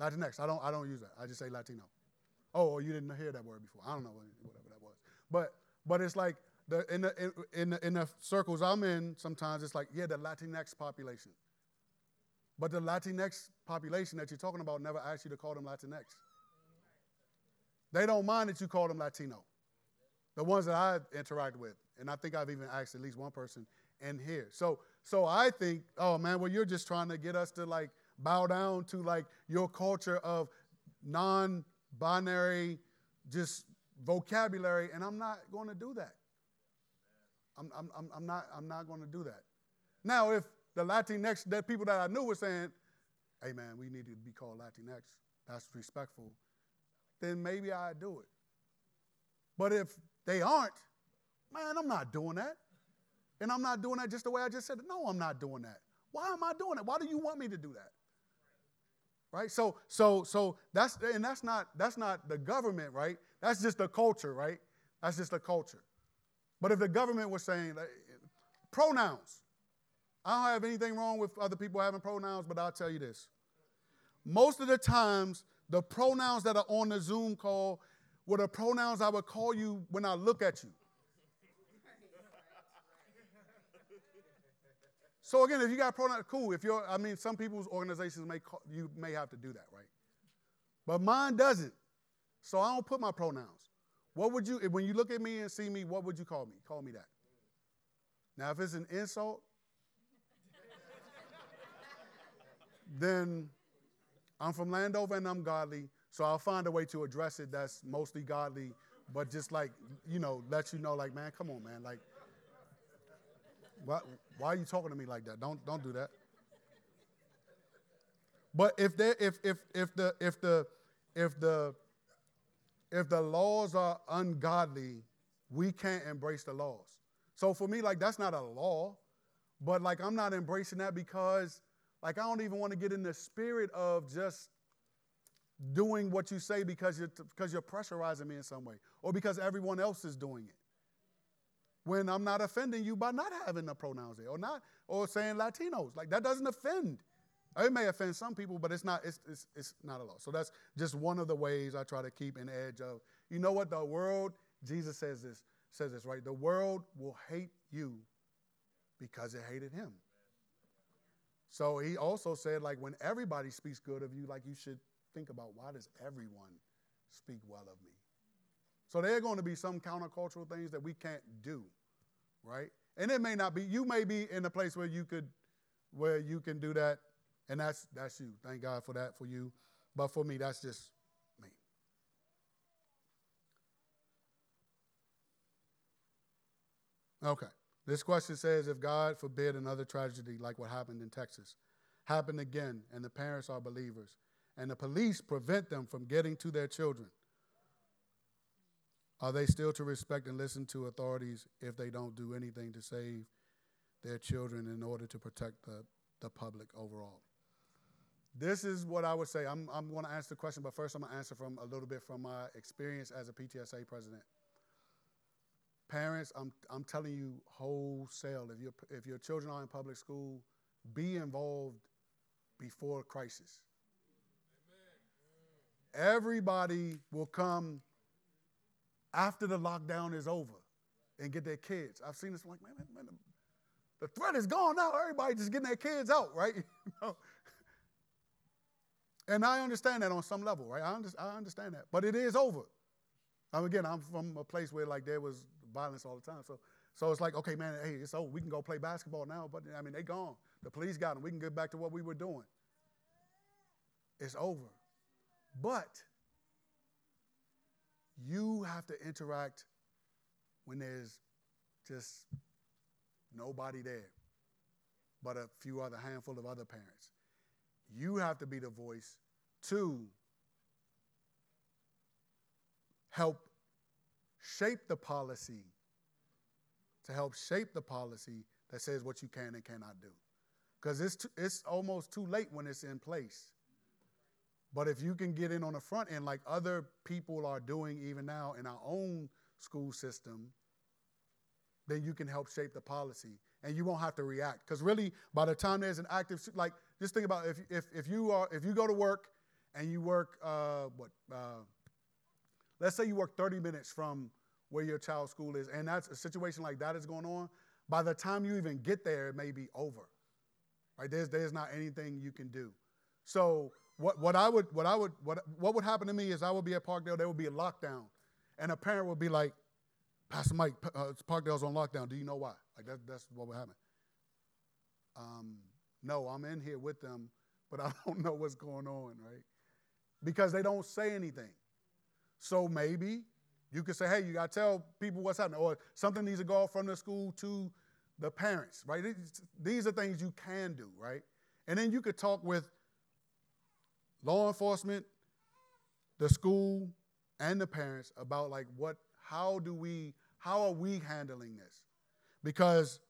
Speaker 1: Latinx. I don't, I don't use that. I just say Latino. Oh, you didn't hear that word before. I don't know whatever that was. But but it's like the in the in the, in the circles I'm in, sometimes it's like yeah, the Latinx population. But the Latinx population that you're talking about never asked you to call them Latinx. They don't mind that you call them Latino. The ones that I interact with, and I think I've even asked at least one person in here. So so I think, oh man, well you're just trying to get us to like bow down to like your culture of non binary, just vocabulary, and I'm not going to do that. I'm, I'm, I'm, not, I'm not going to do that. Now, if the Latinx, people that I knew were saying, hey man, we need to be called Latinx, that's respectful, then maybe I'd do it. But if they aren't, man, I'm not doing that. And I'm not doing that just the way I just said it. No, I'm not doing that. Why am I doing it? Why do you want me to do that? right? So, so, so that's and that's not that's not the government, right? That's just the culture, right? That's just the culture. But if the government was saying pronouns, I don't have anything wrong with other people having pronouns, but I'll tell you this: most of the times, the pronouns that are on the Zoom call were the pronouns I would call you when I look at you. So again, if you got pronoun, cool. If you're, I mean, some people's organizations may call, you may have to do that, right? But mine doesn't. So I don't put my pronouns. What would you, when you look at me and see me, what would you call me? Call me that. Now, if it's an insult, then I'm from Landover and I'm godly, so I'll find a way to address it that's mostly godly, but just like, you know, let you know, like, man, come on, man. Like, why, why are you talking to me like that? Don't, don't do that. But if they, if, if, if the, if the, if the, if the laws are ungodly, we can't embrace the laws. So for me, like that's not a law, but like I'm not embracing that because like I don't even want to get in the spirit of just doing what you say because you're because you're pressurizing me in some way or because everyone else is doing it. When I'm not offending you by not having the pronouns there or not or saying Latinos, like that doesn't offend. It may offend some people, but it's not, it's, it's, it's not a law. So that's just one of the ways I try to keep an edge of, you know what, the world, Jesus says this, says this, right? The world will hate you because it hated him. So he also said, like, when everybody speaks good of you, like, you should think about why does everyone speak well of me? So there are going to be some countercultural things that we can't do, right? And it may not be, you may be in a place where you could, where you can do that and that's that's you. Thank God for that for you. But for me, that's just me. Okay. This question says if God forbid another tragedy like what happened in Texas happen again and the parents are believers and the police prevent them from getting to their children, are they still to respect and listen to authorities if they don't do anything to save their children in order to protect the, the public overall? This is what I would say. I'm, I'm going to answer the question, but first I'm going to answer from a little bit from my experience as a PTSA president. Parents, I'm, I'm telling you wholesale, if, if your children are in public school, be involved before crisis. Everybody will come after the lockdown is over and get their kids. I've seen this, like, man, man, man, the threat is gone now. Everybody just getting their kids out, right? [laughs] And I understand that on some level, right? I, under, I understand that. But it is over. Um, again, I'm from a place where like there was violence all the time. So, so it's like, okay, man, hey, it's over. We can go play basketball now. But I mean, they gone. The police got them. We can get back to what we were doing. It's over. But you have to interact when there's just nobody there but a few other handful of other parents. You have to be the voice to help shape the policy, to help shape the policy that says what you can and cannot do. Because it's, it's almost too late when it's in place. But if you can get in on the front end, like other people are doing even now in our own school system, then you can help shape the policy and you won't have to react. Because really, by the time there's an active, like, just think about if, if, if, you, are, if you go to work and you work, uh, what, uh, let's say you work 30 minutes from where your child's school is, and that's a situation like that is going on, by the time you even get there, it may be over. Right? There's, there's not anything you can do. So what, what I would what I would what what would happen to me is I would be at Parkdale, there would be a lockdown. And a parent would be like, Pastor Mike, uh, Parkdale's on lockdown. Do you know why? Like that, that's what would happen. Um, no, I'm in here with them, but I don't know what's going on, right? Because they don't say anything. So maybe you could say, hey, you got to tell people what's happening, or something needs to go from the school to the parents, right? These are things you can do, right? And then you could talk with law enforcement, the school, and the parents about like what, how do we, how are we handling this? Because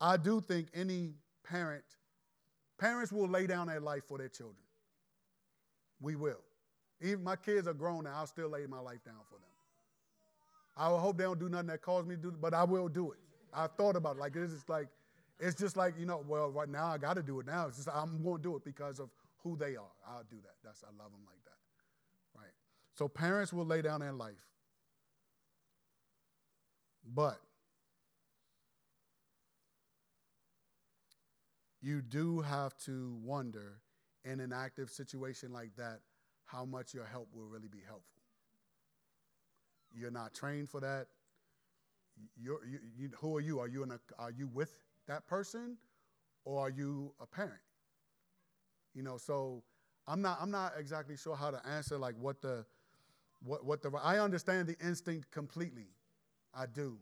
Speaker 1: I do think any parent Parents will lay down their life for their children. We will. Even my kids are grown now, I'll still lay my life down for them. I hope they don't do nothing that causes me to do it, but I will do it. I thought about it. Like it's just like it's just like, you know, well, right now I gotta do it now. It's just I'm gonna do it because of who they are. I'll do that. That's I love them like that. Right. So parents will lay down their life. But you do have to wonder in an active situation like that how much your help will really be helpful. You're not trained for that. You're, you, you, who are you? Are you, in a, are you with that person or are you a parent? You know, so I'm not, I'm not exactly sure how to answer like what the, what, what the, I understand the instinct completely. I do.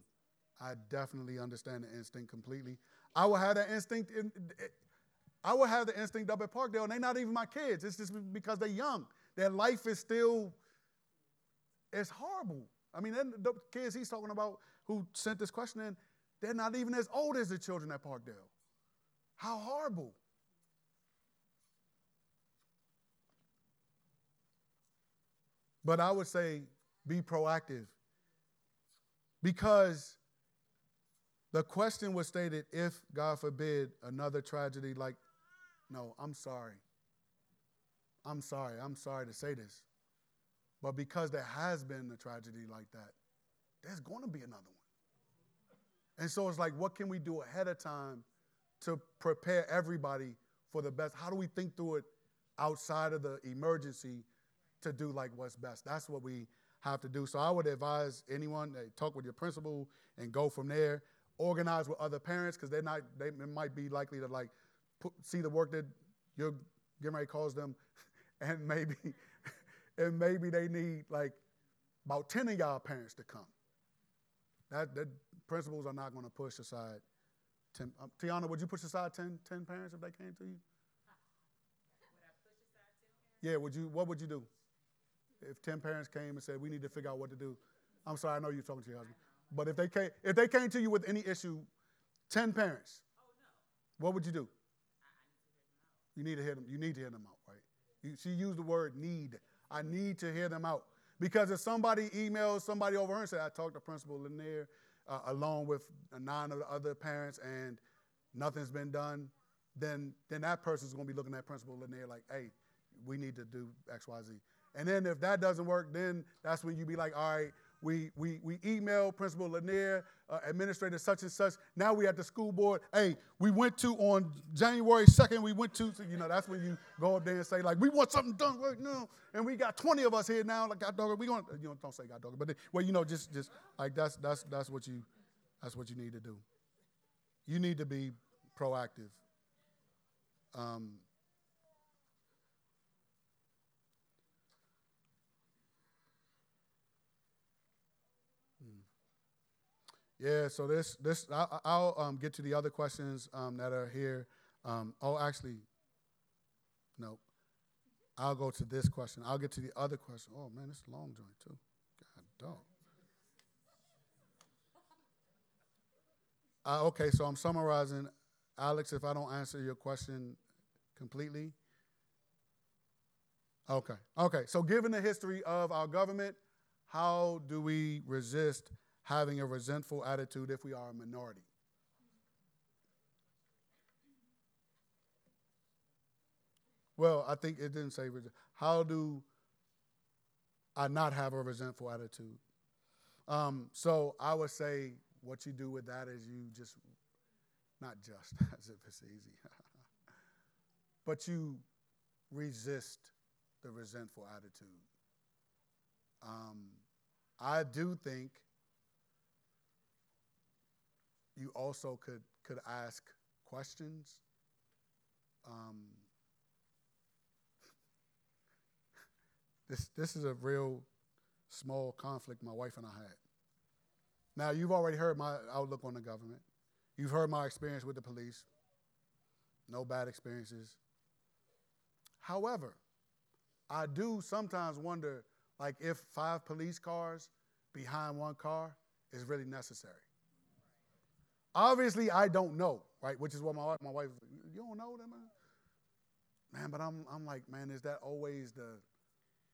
Speaker 1: I definitely understand the instinct completely. I will have that instinct. In, I will have the instinct up at Parkdale, and they're not even my kids. It's just because they're young. Their life is still, it's horrible. I mean, the kids he's talking about who sent this question in, they're not even as old as the children at Parkdale. How horrible. But I would say be proactive because the question was stated if, God forbid, another tragedy like, no, I'm sorry. I'm sorry. I'm sorry to say this. But because there has been a tragedy like that, there's going to be another one. And so it's like, what can we do ahead of time to prepare everybody for the best? How do we think through it outside of the emergency to do like what's best? That's what we have to do. So I would advise anyone hey, talk with your principal and go from there. Organize with other parents because they're not they might be likely to like put, see the work that your getting ready calls them, [laughs] and maybe [laughs] and maybe they need like about ten of y'all parents to come. That the principals are not going to push aside 10. Um, Tiana, would you push aside 10, 10 parents if they came to you? Yeah, would you? What would you do? If 10 parents came and said, we need to figure out what to do, I'm sorry, I know you're talking to your husband. But if they came, if they came to you with any issue, 10 parents, what would you do? You need to hear them. You need to hear them out, right? You, she used the word need. I need to hear them out. Because if somebody emails somebody over and said, I talked to Principal Lanier uh, along with nine of the other parents and nothing's been done, then, then that person's going to be looking at Principal Lanier like, hey, we need to do X, Y, Z. And then if that doesn't work, then that's when you be like, all right, we, we, we email Principal Lanier, uh, Administrator such and such. Now we at the school board. Hey, we went to on January 2nd, we went to, so, you know, that's when you go up there and say, like, we want something done right now. And we got 20 of us here now, like, God dog, we going to, you know, don't say God dog, but, then, well, you know, just, just like that's, that's, that's what you, that's what you need to do. You need to be proactive. Um, Yeah, so this this I, will um, get to the other questions um, that are here. Um, oh, actually, no. I'll go to this question. I'll get to the other question. Oh man, it's a long joint too. God dog. Uh, okay, so I'm summarizing, Alex. If I don't answer your question completely. Okay. Okay. So, given the history of our government, how do we resist having a resentful attitude if we are a minority. Well, I think it didn't say how do I not have a resentful attitude? Um, so I would say what you do with that is you just, not just [laughs] as if it's easy, [laughs] but you resist the resentful attitude. Um, I do think you also could, could ask questions. Um, [laughs] this, this is a real small conflict my wife and I had. Now, you've already heard my outlook on the government. You've heard my experience with the police. No bad experiences. However, I do sometimes wonder like if five police cars behind one car is really necessary. Obviously, I don't know, right? Which is what my, my wife, you don't know that, man? Man, but I'm, I'm like, man, is that always the,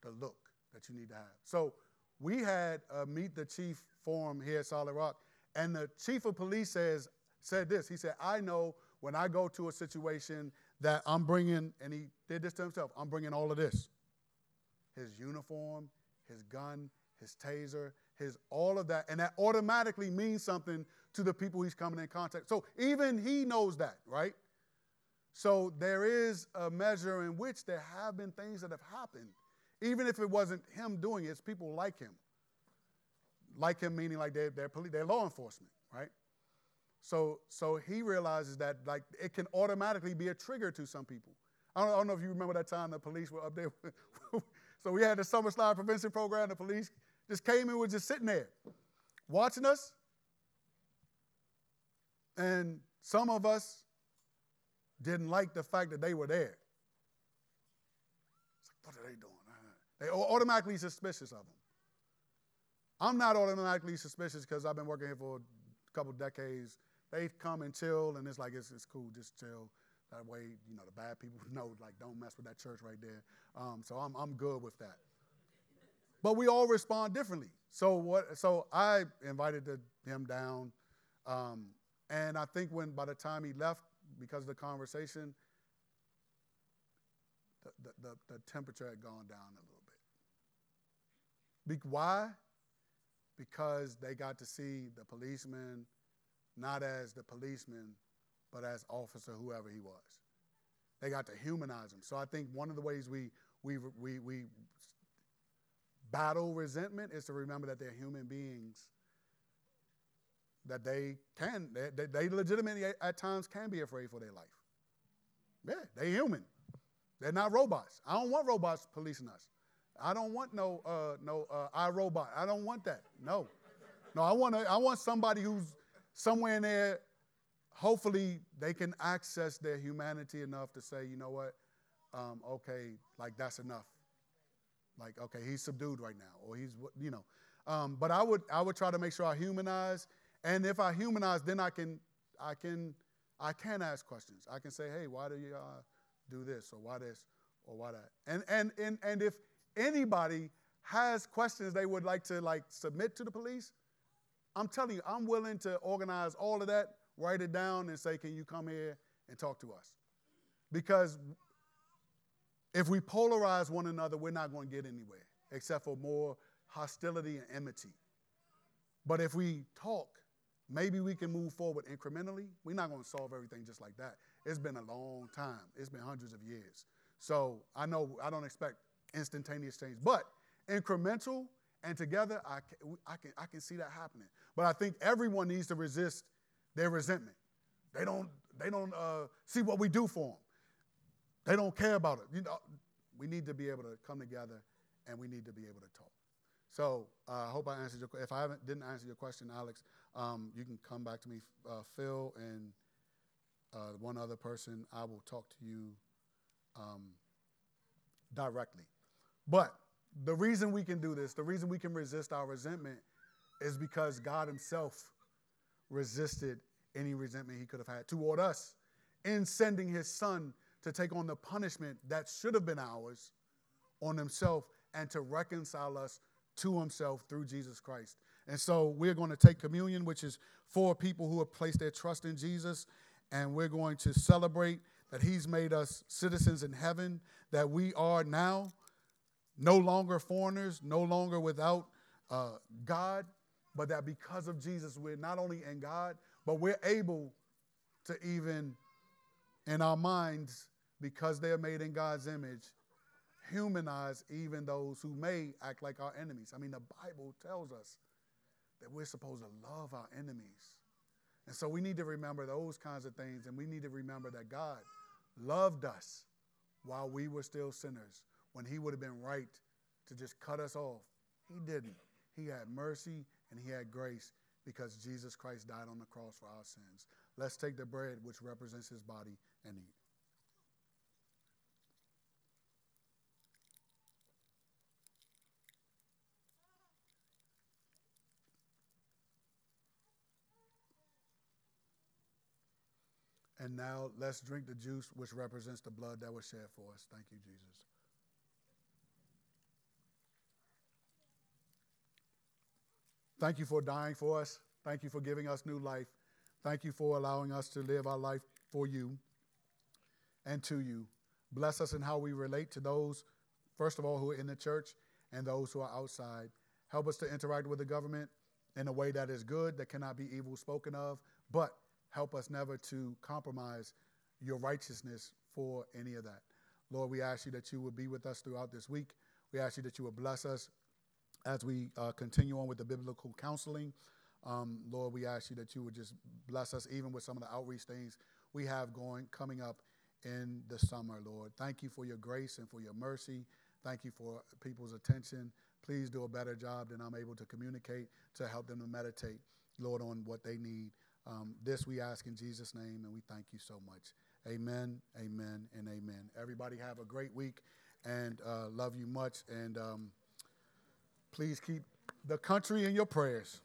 Speaker 1: the look that you need to have? So we had a Meet the Chief forum here at Solid Rock, and the chief of police says, said this. He said, I know when I go to a situation that I'm bringing, and he did this to himself, I'm bringing all of this his uniform, his gun, his taser, his all of that. And that automatically means something to the people he's coming in contact. So even he knows that, right? So there is a measure in which there have been things that have happened, even if it wasn't him doing it, it's people like him. Like him meaning like they're, they're, police, they're law enforcement, right? So, so he realizes that like it can automatically be a trigger to some people. I don't, I don't know if you remember that time the police were up there. [laughs] so we had the summer slide prevention program. The police just came and was just sitting there watching us and some of us didn't like the fact that they were there. It's like, what are they doing? They automatically suspicious of them. I'm not automatically suspicious because I've been working here for a couple decades, they come and chill, and it's like it's, it's cool, just chill. That way, you know, the bad people [laughs] know, like, don't mess with that church right there. Um, so I'm, I'm good with that. But we all respond differently. So what? So I invited the, him down, um, and I think when by the time he left, because of the conversation, the, the, the, the temperature had gone down a little bit. Be- why? Because they got to see the policeman not as the policeman, but as officer, whoever he was. They got to humanize him. So I think one of the ways we we we we battle resentment is to remember that they're human beings. That they can, they, they legitimately at times can be afraid for their life. Yeah, they're human. They're not robots. I don't want robots policing us. I don't want no uh, no uh, iRobot. I don't want that. No, no. I want I want somebody who's somewhere in there, hopefully they can access their humanity enough to say, you know what, um, okay, like that's enough. Like, okay, he's subdued right now, or he's, you know. Um, but I would, I would try to make sure I humanize, and if I humanize, then I can, I can, I can ask questions. I can say, hey, why do you uh, do this, or why this, or why that? And and and and if anybody has questions they would like to like submit to the police, I'm telling you, I'm willing to organize all of that, write it down, and say, can you come here and talk to us? Because if we polarize one another, we're not going to get anywhere except for more hostility and enmity. But if we talk, maybe we can move forward incrementally. We're not going to solve everything just like that. It's been a long time, it's been hundreds of years. So I know I don't expect instantaneous change, but incremental and together, I can, I, can, I can see that happening. But I think everyone needs to resist their resentment. They don't, they don't uh, see what we do for them. They don't care about it. You know, we need to be able to come together and we need to be able to talk. So uh, I hope I answered your If I haven't, didn't answer your question, Alex, um, you can come back to me. Uh, Phil and uh, one other person, I will talk to you um, directly. But the reason we can do this, the reason we can resist our resentment is because God Himself resisted any resentment He could have had toward us in sending His Son to take on the punishment that should have been ours on Himself and to reconcile us to Himself through Jesus Christ. And so we're going to take communion, which is for people who have placed their trust in Jesus, and we're going to celebrate that He's made us citizens in heaven, that we are now no longer foreigners, no longer without uh, God, but that because of Jesus, we're not only in God, but we're able to even, in our minds, because they're made in God's image, humanize even those who may act like our enemies. I mean, the Bible tells us that we're supposed to love our enemies. And so we need to remember those kinds of things, and we need to remember that God loved us while we were still sinners when he would have been right to just cut us off. He didn't. He had mercy and he had grace because Jesus Christ died on the cross for our sins. Let's take the bread, which represents his body, and eat. And now let's drink the juice, which represents the blood that was shed for us. Thank you, Jesus. Thank you for dying for us. Thank you for giving us new life. Thank you for allowing us to live our life for you and to you. Bless us in how we relate to those, first of all, who are in the church and those who are outside. Help us to interact with the government in a way that is good, that cannot be evil spoken of, but help us never to compromise your righteousness for any of that. Lord, we ask you that you would be with us throughout this week. We ask you that you would bless us as we uh, continue on with the biblical counseling. Um, Lord, we ask you that you would just bless us even with some of the outreach things we have going coming up in the summer, Lord. Thank you for your grace and for your mercy. Thank you for people's attention. Please do a better job than I'm able to communicate to help them to meditate, Lord, on what they need. Um, this we ask in Jesus' name, and we thank you so much. Amen, amen, and amen. Everybody have a great week and uh, love you much. And um, please keep the country in your prayers.